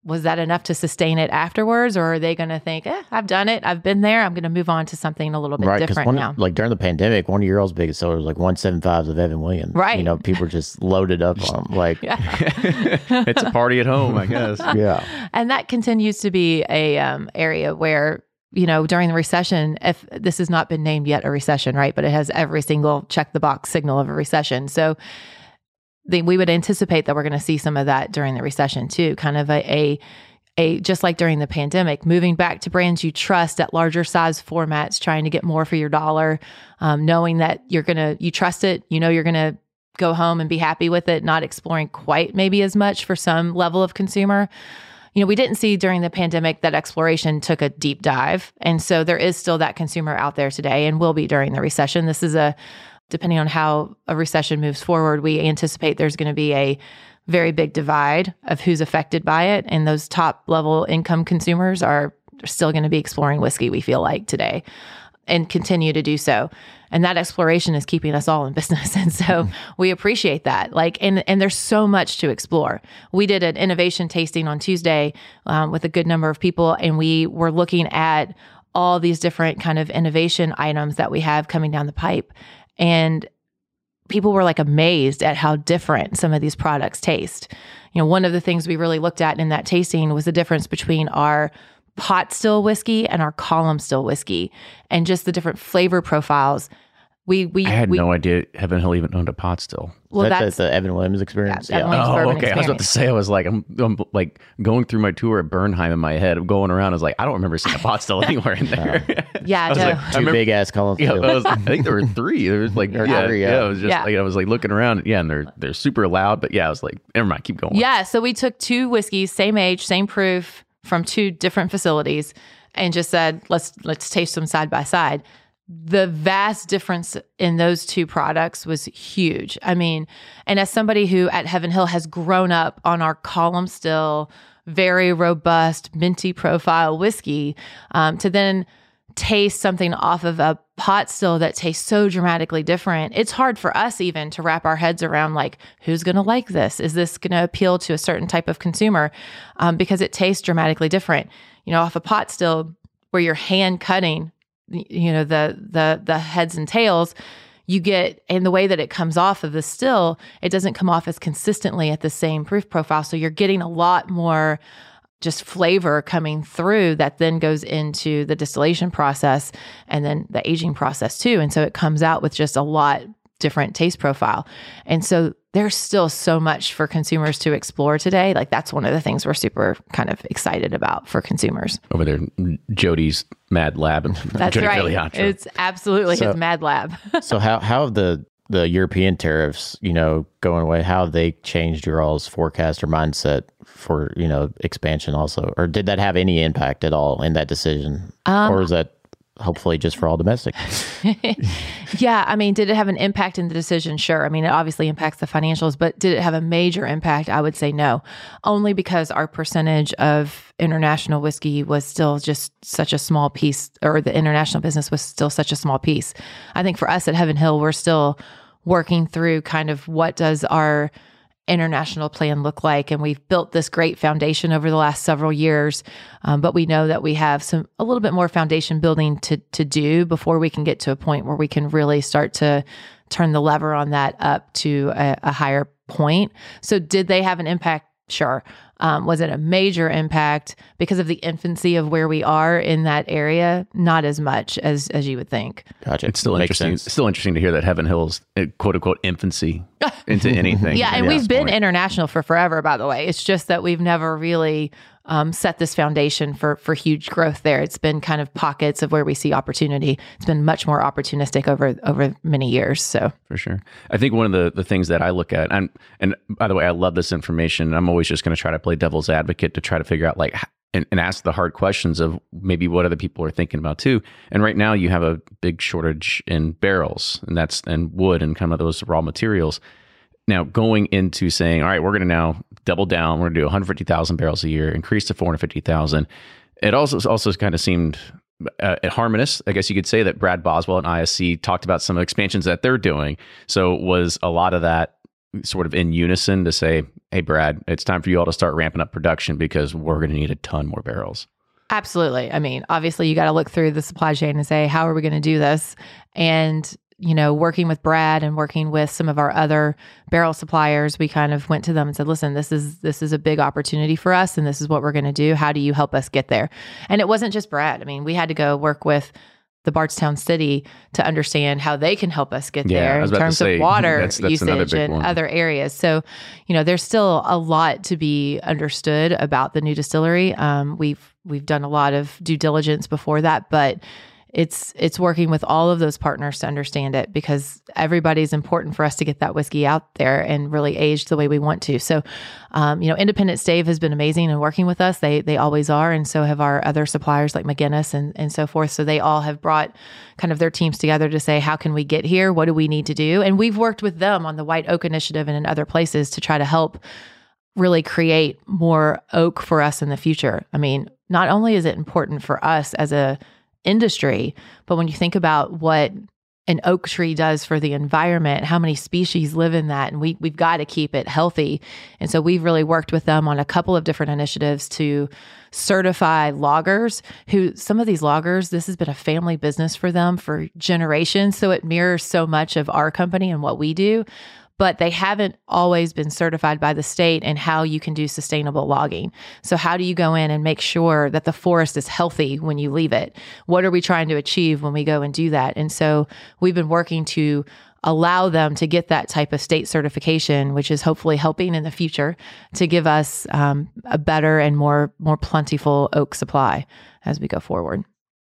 Was that enough to sustain it afterwards, or are they going to think, eh, "I've done it, I've been there, I'm going to move on to something a little bit right, because different now"? like during the pandemic, one of your all's biggest sellers was like one seven fives of Evan Williams. Right. You know, people were just loaded up on them. Like, it's a party at home, I guess. Yeah. And that continues to be a um, area where you know, during the recession, if this has not been named yet a recession, right? But it has every single check the box signal of a recession. So we would anticipate that we're going to see some of that during the recession too, kind of a, a a just like during the pandemic, moving back to brands you trust at larger size formats, trying to get more for your dollar, um, knowing that you're gonna you trust it, you know you're gonna go home and be happy with it, not exploring quite maybe as much for some level of consumer. You know, we didn't see during the pandemic that exploration took a deep dive. And so there is still that consumer out there today and will be during the recession. This is a depending on how a recession moves forward, we anticipate there's going to be a very big divide of who's affected by it. And those top level income consumers are still going to be exploring whiskey, we feel like today, and continue to do so. And that exploration is keeping us all in business. And so we appreciate that. Like, and, and there's so much to explore. We did an innovation tasting on Tuesday um, with a good number of people, and we were looking at all these different kind of innovation items that we have coming down the pipe. And people were like amazed at how different some of these products taste. You know, one of the things we really looked at in that tasting was the difference between our pot still whiskey and our column still whiskey and just the different flavor profiles. We we I had we, no idea Heaven Hill even owned a pot still. well that's, that's, the Evan Williams experience. Yeah, Yeah. Evan Williams. Oh, bourbon okay. I was about to say, I was like, I'm, I'm like going through my tour at Bernheim in my head. I'm going around. I was like, I don't remember seeing a pot still anywhere in there. yeah, I was no. like, I Two remember- big ass columns. Yeah, I, was, I think there were three. There was like Or yeah, three, yeah. yeah. I was just Yeah. like I was like looking around. Yeah, and they're they're super loud. But yeah, I was like, never mind, keep going. Yeah, so we took two whiskeys, same age, same proof from two different facilities and just said, let's let's taste them side by side. The vast difference in those two products was huge. I mean, and as somebody who at Heaven Hill has grown up on our column still very robust minty profile whiskey, um, to then taste something off of a pot still that tastes so dramatically different it's hard for us even to wrap our heads around like who's going to like this? Is this going to appeal to a certain type of consumer? Um, because it tastes dramatically different. You know off a pot still where you're hand cutting you know the the the heads and tails you get and the way that it comes off of the still it doesn't come off as consistently at the same proof profile. So you're getting a lot more just flavor coming through that then goes into the distillation process and then the aging process too. And so it comes out with just a lot different taste profile. And so there's still so much for consumers to explore today. Like that's one of the things we're super kind of excited about for consumers. over there, Jody's Mad Lab and That's Jody right. It's absolutely So- his Mad Lab. so how how have the the European tariffs, you know, going away, how have they changed your all's forecast or mindset for, you know, expansion also? Or did that have any impact at all in that decision? Um, or is that hopefully just for all domestic? yeah, I mean, did it have an impact in the decision? Sure. I mean, it obviously impacts the financials, but did it have a major impact? I would say no, only because our percentage of international whiskey was still just such a small piece, or the international business was still such a small piece. I think for us at Heaven Hill, we're still working through kind of what does our international plan look like. And we've built this great foundation over the last several years. Um, but we know that we have some a little bit more foundation building to to do before we can get to a point where we can really start to turn the lever on that up to a, a higher point. So did they have an impact sure um, was it a major impact because of the infancy of where we are in that area? Not as much as as you would think. Gotcha. It's still Makes interesting. sense. It's still interesting to hear that Heaven Hill's uh, quote unquote infancy into anything. Yeah, and at we've been point. international for forever, by the way. It's just that we've never really um, set this foundation for for huge growth there. It's been kind of pockets of where we see opportunity. It's been much more opportunistic over over many years. So for sure. I think one of the, the things that I look at, and and by the way, I love this information. I'm always just going to try to play devil's advocate to try to figure out like and, and ask the hard questions of maybe what other people are thinking about too. And right now, you have a big shortage in barrels, and that's and wood and kind of those raw materials. Now, going into saying, all right, we're going to now double down. We're going to do 150,000 barrels a year, increase to 450,000. It also also kind of seemed uh, harmonious. I guess you could say that Brad Boswell and ISC talked about some expansions that they're doing. So was a lot of that sort of in unison to say, "Hey, Brad, it's time for you all to start ramping up production because we're going to need a ton more barrels." Absolutely. I mean, obviously, you got to look through the supply chain and say, how are we going to do this? And, you know, working with Brad and working with some of our other barrel suppliers, we kind of went to them and said, listen, this is this is a big opportunity for us and this is what we're going to do. How do you help us get there? And it wasn't just Brad. I mean, we had to go work with the Bardstown City to understand how they can help us get Yeah, there in terms say, of water that's- that's usage and one. other areas. So, you know, there's still a lot to be understood about the new distillery. Um, we've we've done a lot of due diligence before that, but it's it's working with all of those partners to understand it because everybody's important for us to get that whiskey out there and really aged the way we want to. So, um, you know, Independent Stave has been amazing in working with us. They they always are, and so have our other suppliers like McGinnis and and so forth. So they all have brought kind of their teams together to say, how can we get here? What do we need to do? And we've worked with them on the White Oak Initiative and in other places to try to help really create more oak for us in the future. I mean, not only is it important for us as a industry, but when you think about what an oak tree does for the environment, how many species live in that, and we we've got to keep it healthy. And so we've really worked with them on a couple of different initiatives to certify loggers who some of these loggers this has been a family business for them for generations so it mirrors so much of our company and what we do but they haven't always been certified by the state and how you can do sustainable logging. So, how do you go in and make sure that the forest is healthy when you leave it? What are we trying to achieve when we go and do that? And so, we've been working to allow them to get that type of state certification, which is hopefully helping in the future to give us um, a better and more more plentiful oak supply as we go forward.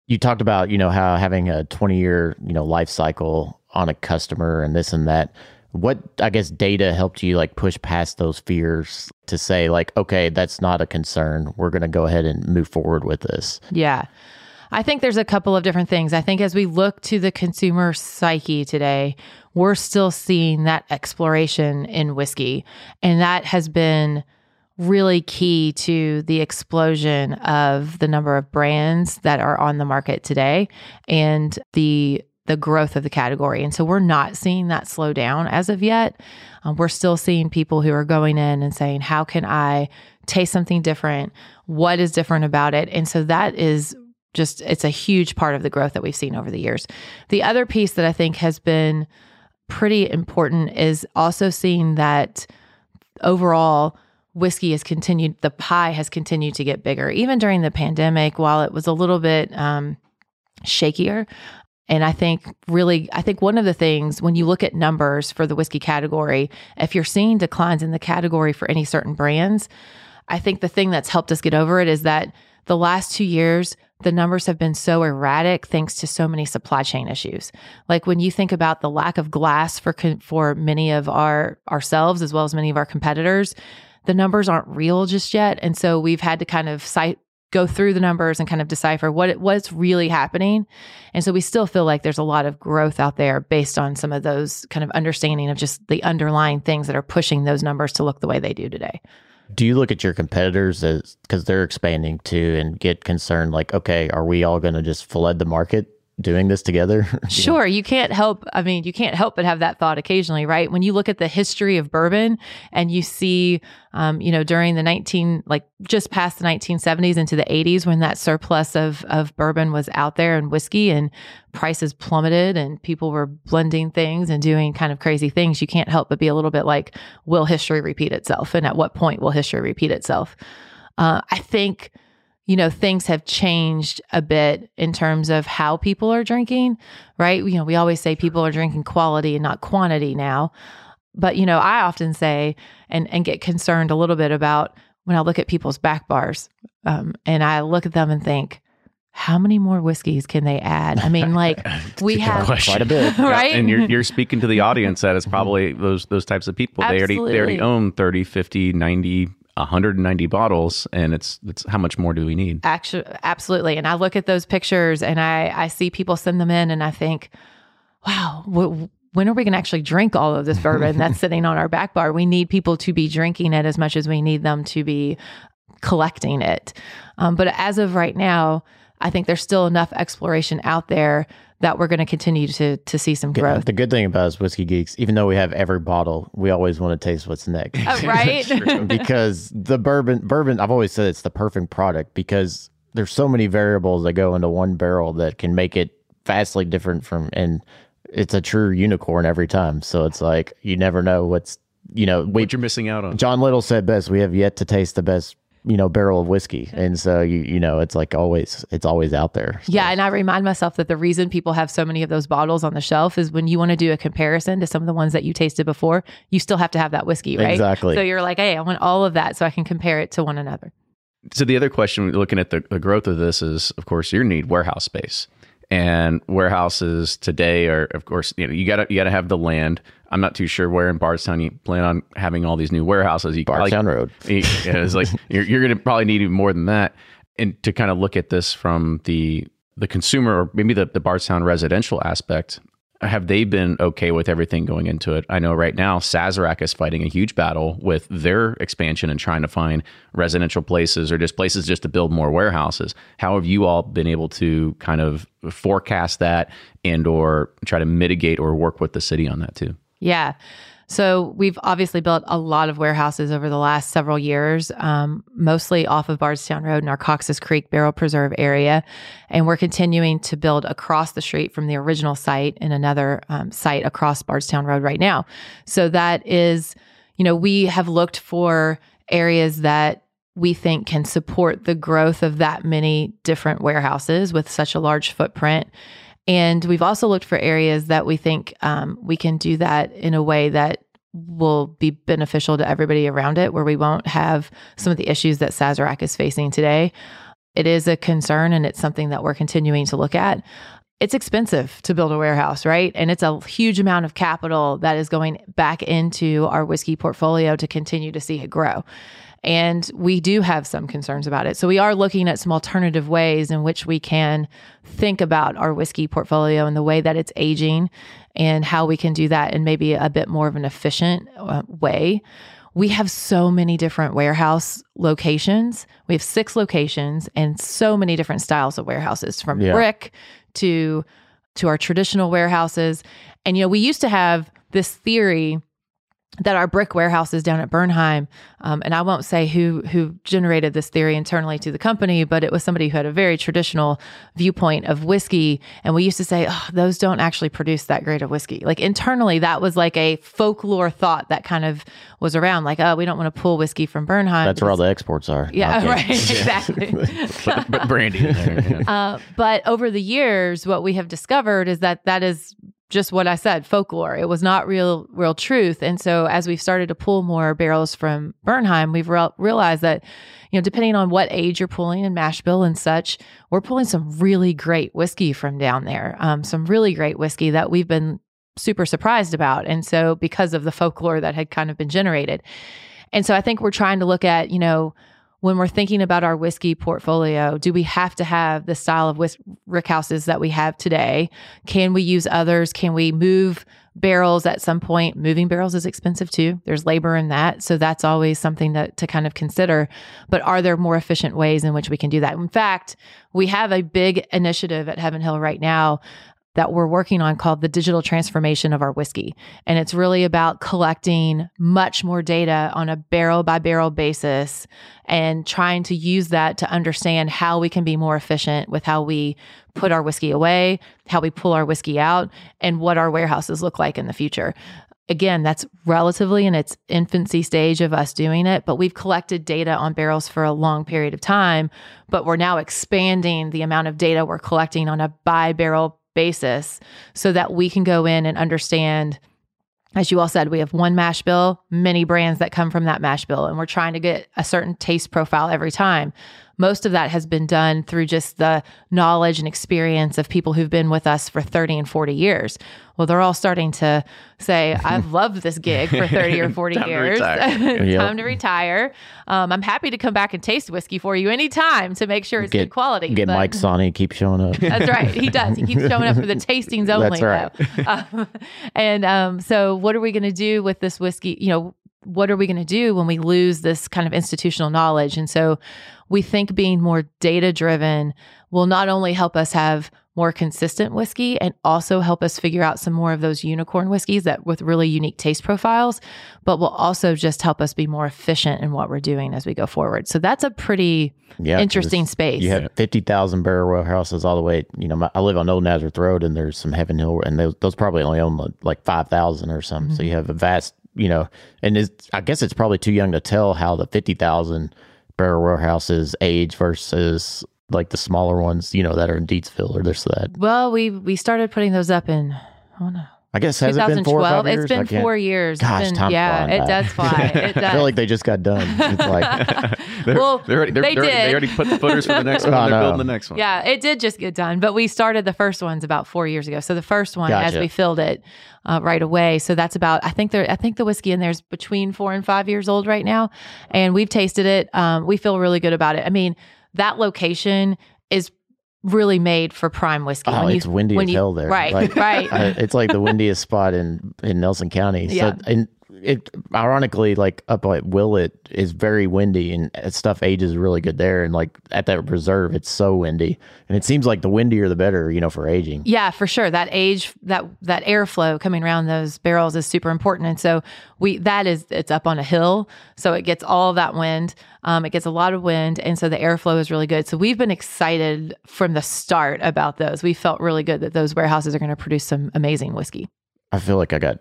You talked about, you know, how having a 20 year, you know, life cycle on a customer and this and that. What I guess data helped you like push past those fears to say like, okay, that's not a concern. We're going to go ahead and move forward with this. Yeah. I think there's a couple of different things. I think as we look to the consumer psyche today, we're still seeing that exploration in whiskey. And that has been really key to the explosion of the number of brands that are on the market today and the the growth of the category. And so we're not seeing that slow down as of yet. Um, we're still seeing people who are going in and saying, How can I taste something different? What is different about it? And so that is just, it's a huge part of the growth that we've seen over the years. The other piece that I think has been pretty important is also seeing that overall, whiskey has continued, the pie has continued to get bigger. Even during the pandemic, while it was a little bit um, shakier, and I think really, I think one of the things when you look at numbers for the whiskey category, if you're seeing declines in the category for any certain brands, I think the thing that's helped us get over it is that the last two years, the numbers have been so erratic thanks to so many supply chain issues. Like when you think about the lack of glass for for many of our ourselves as well as many of our competitors, the numbers aren't real just yet, and so we've had to kind of cite go through the numbers and kind of decipher what what's really happening. And so we still feel like there's a lot of growth out there based on some of those kind of understanding of just the underlying things that are pushing those numbers to look the way they do today. Do you look at your competitors as because they're expanding too and get concerned like, okay, are we all going to just flood the market doing this together? sure, you can't help. I mean, you can't help but have that thought occasionally, right? When you look at the history of bourbon and you see, um, you know, during the 19, like just past the 1970s into the 80s, when that surplus of of bourbon was out there and whiskey and prices plummeted and people were blending things and doing kind of crazy things, you can't help but be a little bit like, will history repeat itself? And at what point will history repeat itself? Uh, I think you know, things have changed a bit in terms of how people are drinking, right? You know, we always say people are drinking quality and not quantity now. But, you know, I often say and, and get concerned a little bit about when I look at people's back bars um, and I look at them and think, how many more whiskeys can they add? I mean, like we have quite a bit, right? And you're, you're speaking to the audience that is probably those those types of people. They already they already own 30, 50, 90 190 bottles and it's it's how much more do we need? Actually absolutely. And i look at those pictures and i i see people send them in and i think wow when are we going to actually drink all of this bourbon that's sitting on our back bar? We need people to be drinking it as much as we need them to be collecting it. Um, but as of right now i think there's still enough exploration out there that we're going to continue to to see some growth. The good thing about us whiskey geeks, even though we have every bottle, we always want to taste what's next. Uh, right? because the bourbon bourbon, I've always said it's the perfect product because there's so many variables that go into one barrel that can make it vastly different from and it's a true unicorn every time. So it's like you never know what's you know we, what you're missing out on. John Little said best, we have yet to taste the best you know barrel of whiskey. And so you you know it's like always it's always out there. So. yeah and i remind myself that the reason people have so many of those bottles on the shelf is when you want to do a comparison to some of the ones that you tasted before you still have to have that whiskey right? Exactly. So you're like hey i want all of that so i can compare it to one another. So the other question looking at the, the growth of this is of course your need warehouse space and warehouses today are of course you know you gotta you gotta have the land. I'm not too sure where in bardstown you plan on having all these new warehouses. You bardstown road. You, it's like you're, you're gonna probably need even more than that. And to kind of look at this from the the consumer or maybe the, the bardstown residential aspect have they been okay with everything going into it? I know right now Sazerac is fighting a huge battle with their expansion and trying to find residential places or just places just to build more warehouses. How have you all been able to kind of forecast that and or try to mitigate or work with the city on that too? Yeah. So we've obviously built a lot of warehouses over the last several years, um, mostly off of Bardstown Road in our Cox's Creek Barrel Preserve area. And we're continuing to build across the street from the original site in another um, site across Bardstown Road right now. So that is, you know, we have looked for areas that we think can support the growth of that many different warehouses with such a large footprint and we've also looked for areas that we think um, we can do that in a way that will be beneficial to everybody around it, where we won't have some of the issues that Sazerac is facing today. It is a concern and it's something that we're continuing to look at. It's expensive to build a warehouse, right? And it's a huge amount of capital that is going back into our whiskey portfolio to continue to see it grow. And we do have some concerns about it. So we are looking at some alternative ways in which we can think about our whiskey portfolio and the way that it's aging and how we can do that in maybe a bit more of an efficient uh, way. We have so many different warehouse locations. We have six locations and so many different styles of warehouses from yeah. brick to to our traditional warehouses. And you know, we used to have this theory that our brick warehouses down at Bernheim, um, and I won't say who who generated this theory internally to the company, but it was somebody who had a very traditional viewpoint of whiskey, and we used to say, "Oh, those don't actually produce that great of whiskey." Like internally, that was like a folklore thought that kind of was around, like, "Oh, we don't want to pull whiskey from Bernheim." That's where all the exports are. Yeah, okay. right, exactly. but, but brandy. There, yeah. uh, but over the years, what we have discovered is that that is just what I said, folklore. It was not real, real truth. And so as we've started to pull more barrels from Bernheim, we've re- realized that, you know, depending on what age you're pulling in mash bill and such, we're pulling some really great whiskey from down there. Um, some really great whiskey that we've been super surprised about. And so because of the folklore that had kind of been generated. And so I think we're trying to look at, you know, when we're thinking about our whiskey portfolio, do we have to have the style of whis- rickhouses that we have today? Can we use others? Can we move barrels at some point? Moving barrels is expensive too. There's labor in that. So that's always something that to kind of consider. But are there more efficient ways in which we can do that? In fact, we have a big initiative at Heaven Hill right now that we're working on called the digital transformation of our whiskey. And it's really about collecting much more data on a barrel by barrel basis and trying to use that to understand how we can be more efficient with how we put our whiskey away, how we pull our whiskey out, and what our warehouses look like in the future. Again, that's relatively in its infancy stage of us doing it, but we've collected data on barrels for a long period of time. But we're now expanding the amount of data we're collecting on a by barrel basis so that we can go in and understand as you all said, we have one mash bill, many brands that come from that mash bill, and we're trying to get a certain taste profile every time. Most of that has been done through just the knowledge and experience of people who've been with us for 30 and 40 years. Well, they're all starting to say, I've loved this gig for 30 or 40 Time to years. retire. Yep. Time to retire. Um, I'm happy to come back and taste whiskey for you anytime to make sure it's Get- good quality. Get but- Mike Sonny keep showing up. that's right. He does. He keeps showing up for the tastings only. That's right. Um, and um, so, what are we going to do with this whiskey? You know, what are we going to do when we lose this kind of institutional knowledge? And so, we think being more data driven will not only help us have more consistent whiskey and also help us figure out some more of those unicorn whiskeys that with really unique taste profiles, but will also just help us be more efficient in what we're doing as we go forward. So that's a pretty Yeah, 'cause interesting space. You have fifty thousand barrel warehouses all the way. You know, my, I live on Old Nazareth Road, and there's some Heaven Hill, and those, those probably only own like- like five thousand or something. So mm-hmm. you have a vast, you know, and it's, I guess it's probably too young to tell how the fifty thousand barrel warehouses age versus like the smaller ones, you know, that are in Deatsville or this or that. Well, we we started putting those up in oh no. I guess has it been four or 2012. five years? It's been four years. Gosh, been- time's yeah, flying it by. does fly. It does. I feel like they just got done. It's like They're, Well, they're already, they're, they they're- did. they already put the footers for the next one. I and They're know. building the next one. yeah, it did just get done, but we started the first ones about four years ago. So the first one, as we filled it uh, right away, so that's about. I think there. I think the whiskey in there is between four and five years old right now, and we've tasted it. Um, we feel really good about it. I mean, that location is really made for prime whiskey. Oh, When you- it's windy when as you- hell there. Right, Like, right. It's like the windiest spot in in Nelson County. Yeah. And it ironically, like up at Willett is very windy, and stuff ages really good there. And like at that reserve, it's so windy, and it seems like the windier the better, you know, for aging. Yeah, for sure. That age, that that airflow coming around those barrels is super important, and so we that is it's up on a hill, so it gets all that wind. Um, it gets a lot of wind, and so the airflow is really good. So we've been excited from the start about those. We felt really good that those warehouses are going to produce some amazing whiskey. I feel like I got.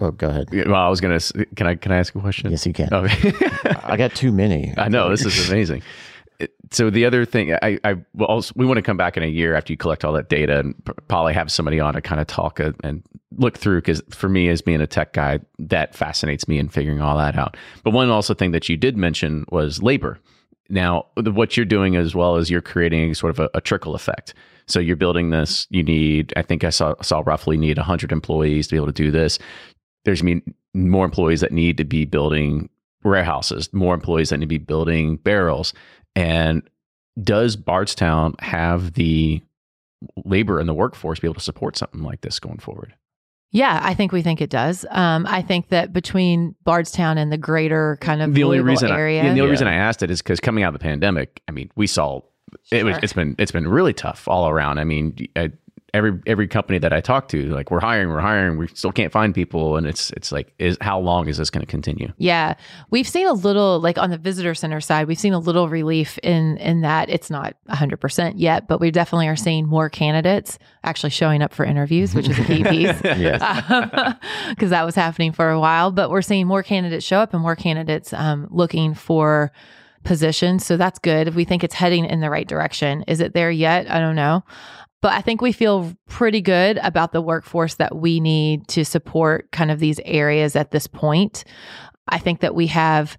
Oh, go ahead. Yeah, Well, I was gonna. Can I? Can I ask a question? Yes, you can. Okay. I got too many. I know this is amazing. So the other thing, I, I well, also, we want to come back in a year after you collect all that data and probably have somebody on to kind of talk uh, and look through. Because for me, as being a tech guy, that fascinates me in figuring all that out. But one also thing that you did mention was labor. Now, what you're doing as well is you're creating sort of a, a trickle effect. So you're building this. You need, I think I saw saw roughly need 100 employees to be able to do this. There's me more employees that need to be building warehouses, more employees that need to be building barrels. And does Bardstown have the labor and the workforce be able to support something like this going forward? Yeah, I think we think it does. Um, I think that between Bardstown and the greater kind of the only reason area, I, yeah, the only Yeah. reason I asked it is because coming out of the pandemic, I mean, we saw it was it's been it's been really tough all around. I mean, I, every every company that I talk to, like we're hiring, we're hiring, we still can't find people, and it's it's like, is how long is this going to continue? Yeah, we've seen a little like on the visitor center side, we've seen a little relief in in that it's not 100% yet, but we definitely are seeing more candidates actually showing up for interviews, which is a key piece. Yes. Because that was happening for a while, but we're seeing more candidates show up and more candidates um, looking for positions. So that's good. If we think it's heading in the right direction. Is it there yet? I don't know. But I think we feel pretty good about the workforce that we need to support kind of these areas at this point. I think that we have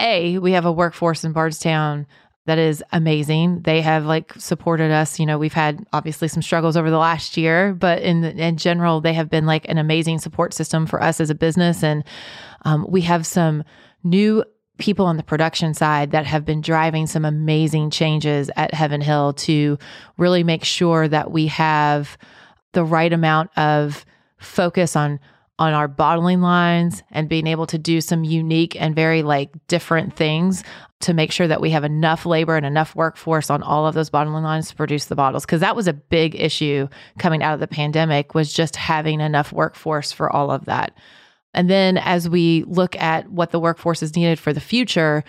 a we have a workforce in Bardstown that is amazing. They have like supported us. You know, we've had obviously some struggles over the last year, but in in general, they have been like an amazing support system for us as a business. And um, we have some new people on the production side that have been driving some amazing changes at Heaven Hill to really make sure that we have the right amount of focus on on our bottling lines and being able to do some unique and very like different things to make sure that we have enough labor and enough workforce on all of those bottling lines to produce the bottles. Because that was a big issue coming out of the pandemic was just having enough workforce for all of that and then as we look at what the workforce is needed for the future,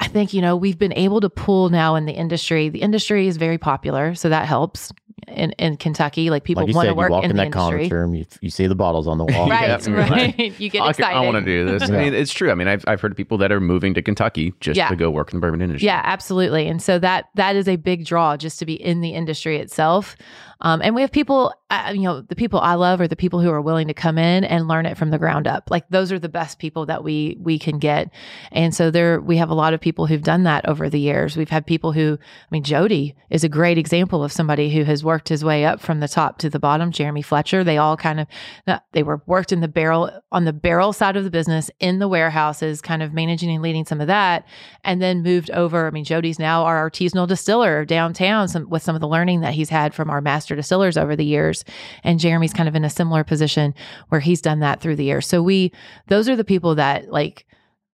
I think, you know, we've been able to pull now in the industry. The industry is very popular, so that helps in, in Kentucky. Like people like want said, to work you walk in, in, the that industry. conference room, you, you see the bottles on the wall. Right, Yeah, right. you get excited. I, excited. want to do this. I mean, it's true. I mean, I've, I've heard people that are moving to Kentucky just Yeah. to go work in the bourbon industry. Yeah, absolutely. And so that that is a big draw just to be in the industry itself. Um, and we have people, uh, you know, the people I love are the people who are willing to come in and learn it from the ground up. Like those are the best people that we we can get. And so there, we have a lot of people who've done that over the years. We've had people who, I mean, Jody is a great example of somebody who has worked his way up from the top to the bottom. Jeremy Fletcher, they all kind of, they were worked in the barrel on the barrel side of the business in the warehouses, kind of managing and leading some of that, and then moved over. I mean, Jody's now our artisanal distiller downtown some, with some of the learning that he's had from our master distillers over the years. And Jeremy's kind of in a similar position where he's done that through the year. So we, those are the people that like,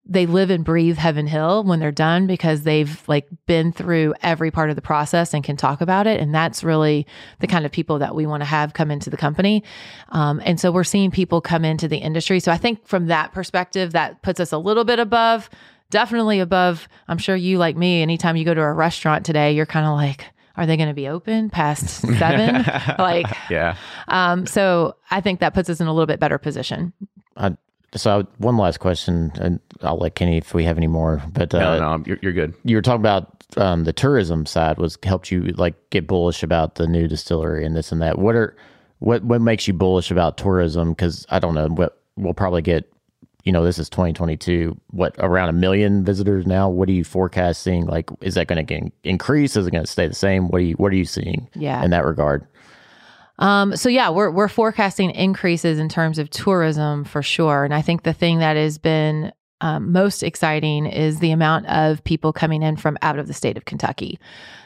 they live and breathe Heaven Hill when they're done because they've like been through every part of the process and can talk about it. And that's really the kind of people that we want to have come into the company. Um, and so we're seeing people come into the industry. So I think from that perspective, that puts us a little bit above, definitely above. I'm sure you, like me, anytime you go to a restaurant today, you're kind of like, are they going to be open past seven? like, Yeah. um, so I think that puts us in a little bit better position. I, so I, one last question, and I'll let Kenny if we have any more. But uh, No, no, you're, you're good. you were talking about um, the tourism side was helped you like get bullish about the new distillery and this and that. What are what what makes you bullish about tourism? Because I don't know. What we'll probably get. You know, this is 2022. What around a million visitors now? What are you forecasting? Like, is that going to increase? Is it going to stay the same? What are you What are you seeing? Yeah. in that regard. Um, so yeah, we're we're forecasting increases in terms of tourism for sure, and I think the thing that has been um, most exciting is the amount of people coming in from out of the state of Kentucky.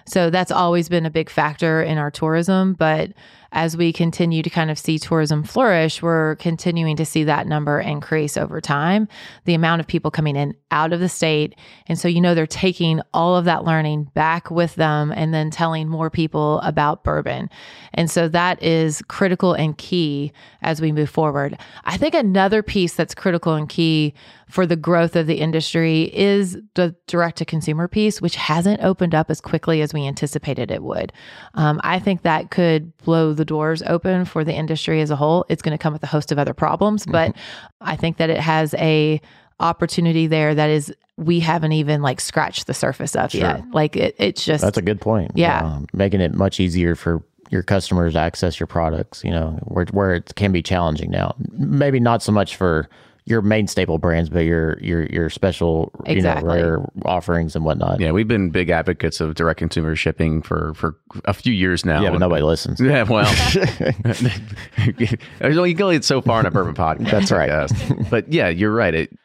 So that's always been a big factor in our tourism, but as we continue to kind of see tourism flourish, we're continuing to see that number increase over time. The amount of people coming in out of the state. And so, you know, they're taking all of that learning back with them and then telling more people about bourbon. And so that is critical and key as we move forward. I think another piece that's critical and key for the growth of the industry is the direct to consumer piece, which hasn't opened up as quickly as we anticipated it would. Um, I think that could blow the doors open for the industry as a whole. It's going to come with a host of other problems, but I think that it has a opportunity there that is we haven't even like scratched the surface of yet. Like it, it's just That's a good point. Yeah. Um, making it much easier for your customers to access your products, you know, where, where it can be challenging now. Maybe not so much for your main staple brands, but your your your special, Exactly. you know, rare offerings and whatnot. Yeah, we've been big advocates of direct consumer shipping for for a few years now. Yeah, but nobody listens. Yeah, well, there's only you can only get so far in a bourbon podcast. That's right. But yeah, you're right. It,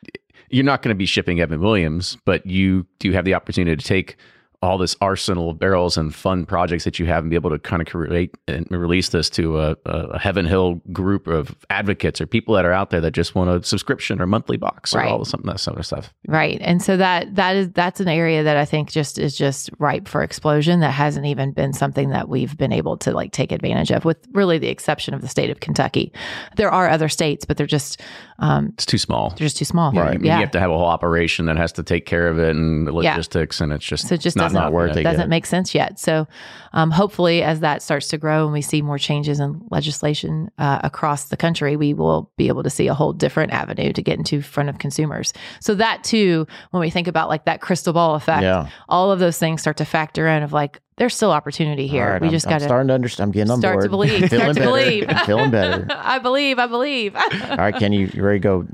you're not going to be shipping Evan Williams, but you do have the opportunity to take all this arsenal of barrels and fun projects that you have and be able to kind of create and release this to a, a Heaven Hill group of advocates or people that are out there that just want a subscription or monthly box or Right. all something that sort of stuff. Right. And so that that is that's an area that I think just is just ripe for explosion that hasn't even been something that we've been able to like take advantage of with really the exception of the state of Kentucky. There are other states, but they're just um It's too small. they're just too small. Mean, Yeah. You have to have a whole operation that has to take care of it and the Yeah. logistics, and it's just So it just not, doesn't not worth it. doesn't yet. make sense yet. So um, hopefully, as that starts to grow and we see more changes in legislation uh, across the country, we will be able to see a whole different avenue to get into front of consumers. So that too, when we think about like that crystal ball effect, Yeah. all of those things start to factor in of like there's still opportunity here. All right, we I'm- just got to starting to understand. I'm getting on start board. to believe. Feeling Start to better. believe. I'm feeling better. I believe. I believe. All right, Kenny, you ready to go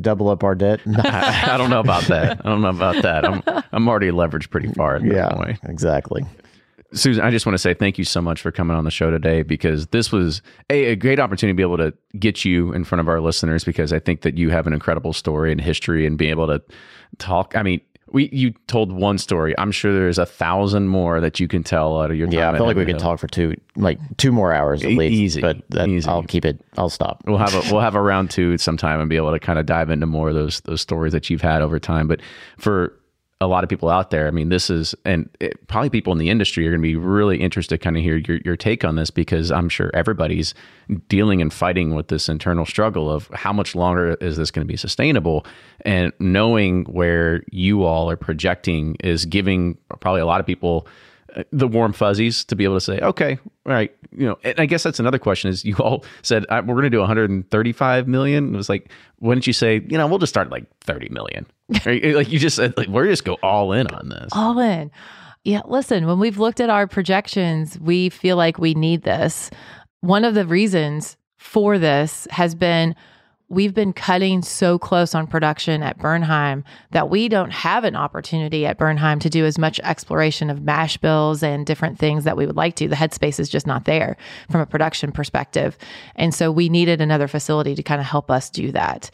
double up our debt? I, I don't know about that. I don't know about that. I'm I'm already leveraged pretty far at this yeah, point. exactly. Susan, I just want to say thank you so much for coming on the show today because this was a, a great opportunity to be able to get you in front of our listeners because I think that you have an incredible story and history and being able to talk. I mean, we you told one story. I'm sure there's a thousand more that you can tell out of your time. Yeah, I feel like we could talk for two, like two more hours at least. easy, but that, easy. I'll keep it. I'll stop. We'll have a we'll have a round two sometime and be able to kind of dive into more of those those stories that you've had over time. But for a lot of people out there, I mean, this is and it, probably people in the industry are going to be really interested kind of hear your your take on this because I'm sure everybody's dealing and fighting with this internal struggle of how much longer is this going to be sustainable, and knowing where you all are projecting is giving probably a lot of people the warm fuzzies to be able to say, okay, all right, you know, and I guess that's another question is you all said we're going to do 135 million. It was like, why didn't you say, you know, we'll just start like 30 million? Like you just said, like we're just go all in on this. all in. Yeah, listen, when we've looked at our projections, we feel like we need this. One of the reasons for this has been we've been cutting so close on production at Bernheim that we don't have an opportunity at Bernheim to do as much exploration of mash bills and different things that we would like to. The headspace is just not there from a production perspective. And so we needed another facility to kind of help us do that.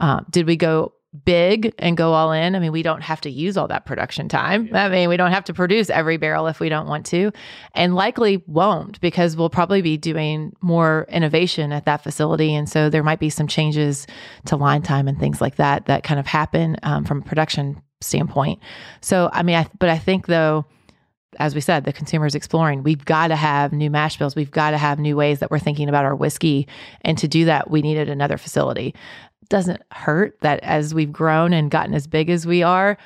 Um, did we go big and go all in? I mean, we don't have to use all that production time. I mean, we don't have to produce every barrel if we don't want to, and likely won't because we'll probably be doing more innovation at that facility. And so there might be some changes to line time and things like that that kind of happen um, from a production standpoint. So, I mean, I, but I think though, as we said, the consumer is exploring. We've got to have new mash bills. We've got to have new ways that we're thinking about our whiskey. And to do that, we needed another facility. Doesn't hurt that as we've grown and gotten as big as we are,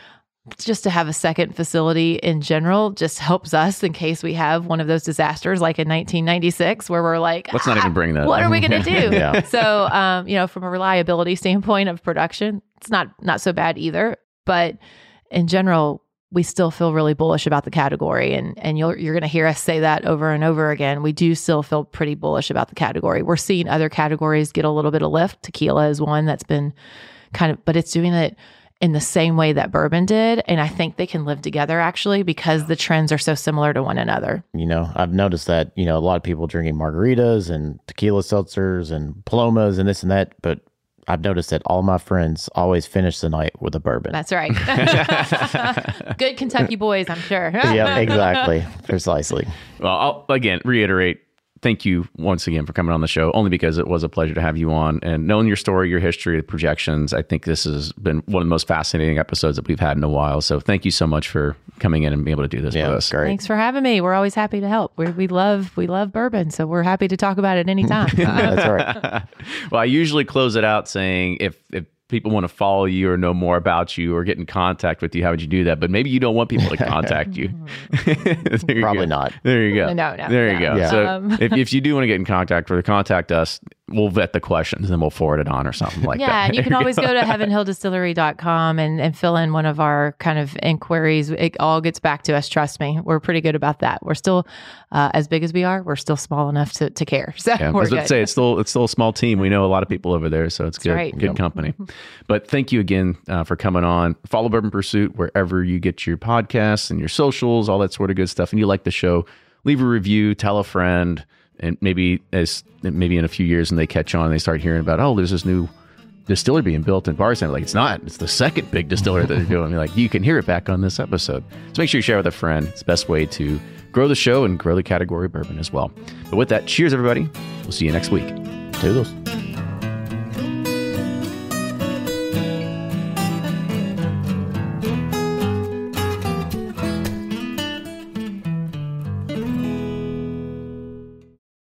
just to have a second facility in general just helps us in case we have one of those disasters like in 1996 where we're like, Let's not "Ah, even bring that What up." are we going to do? Yeah. So, um, you know, from a reliability standpoint of production, it's not not so bad either. But in general, we still feel really bullish about the category, and and you'll, you're going to hear us say that over and over again. We do still feel pretty bullish about the category. We're seeing other categories get a little bit of lift. Tequila is one that's been kind of, but it's doing it in the same way that bourbon did, and I think they can live together actually because the trends are so similar to one another. You know, I've noticed that you know a lot of people drinking margaritas and tequila seltzers and palomas and this and that, but I've noticed that all my friends always finish the night with a bourbon. That's right. Good Kentucky boys, I'm sure. yeah, exactly, precisely. Well, I'll again reiterate. Thank you once again for coming on the show, only because it was a pleasure to have you on and knowing your story, your history, the projections. I think this has been one of the most fascinating episodes that we've had in a while. So thank you so much for coming in and being able to do this Yeah, with us. great. Thanks for having me. We're always happy to help. we we love we love bourbon, so we're happy to talk about it anytime. That's all right. well, I usually close it out saying if if people want to follow you or know more about you or get in contact with you, how would you do that? But maybe you don't want people to contact you. You Probably go. not. There you go. No, no, There you go. Yeah. So Um, if, if you do want to get in contact or contact us, we'll vet the questions and then we'll forward it on or something like yeah, that. Yeah, and you can always go to heavenhilldistillery.com and, and fill in one of our kind of inquiries. It all gets back to us. Trust me. We're pretty good about that. We're still, uh, as big as we are, we're still small enough to, to care. So Yeah, I we're was about good. to say it's still it's still a small team. We know a lot of people over there, so it's good right. good company. But thank you again uh, for coming on. Follow Bourbon Pursuit wherever you get your podcasts and your socials, all that sort of good stuff. And you like the show, leave a review, tell a friend, and maybe as maybe in a few years and they catch on, and they start hearing about oh, there's this new distillery being built in Bardstown. Like it's not. It's the second big distillery that they're doing. Like you can hear it back on this episode. So make sure you share with a friend. It's the best way to grow the show and grow the category bourbon as well. But with that, cheers everybody. We'll see you next week. Toodles.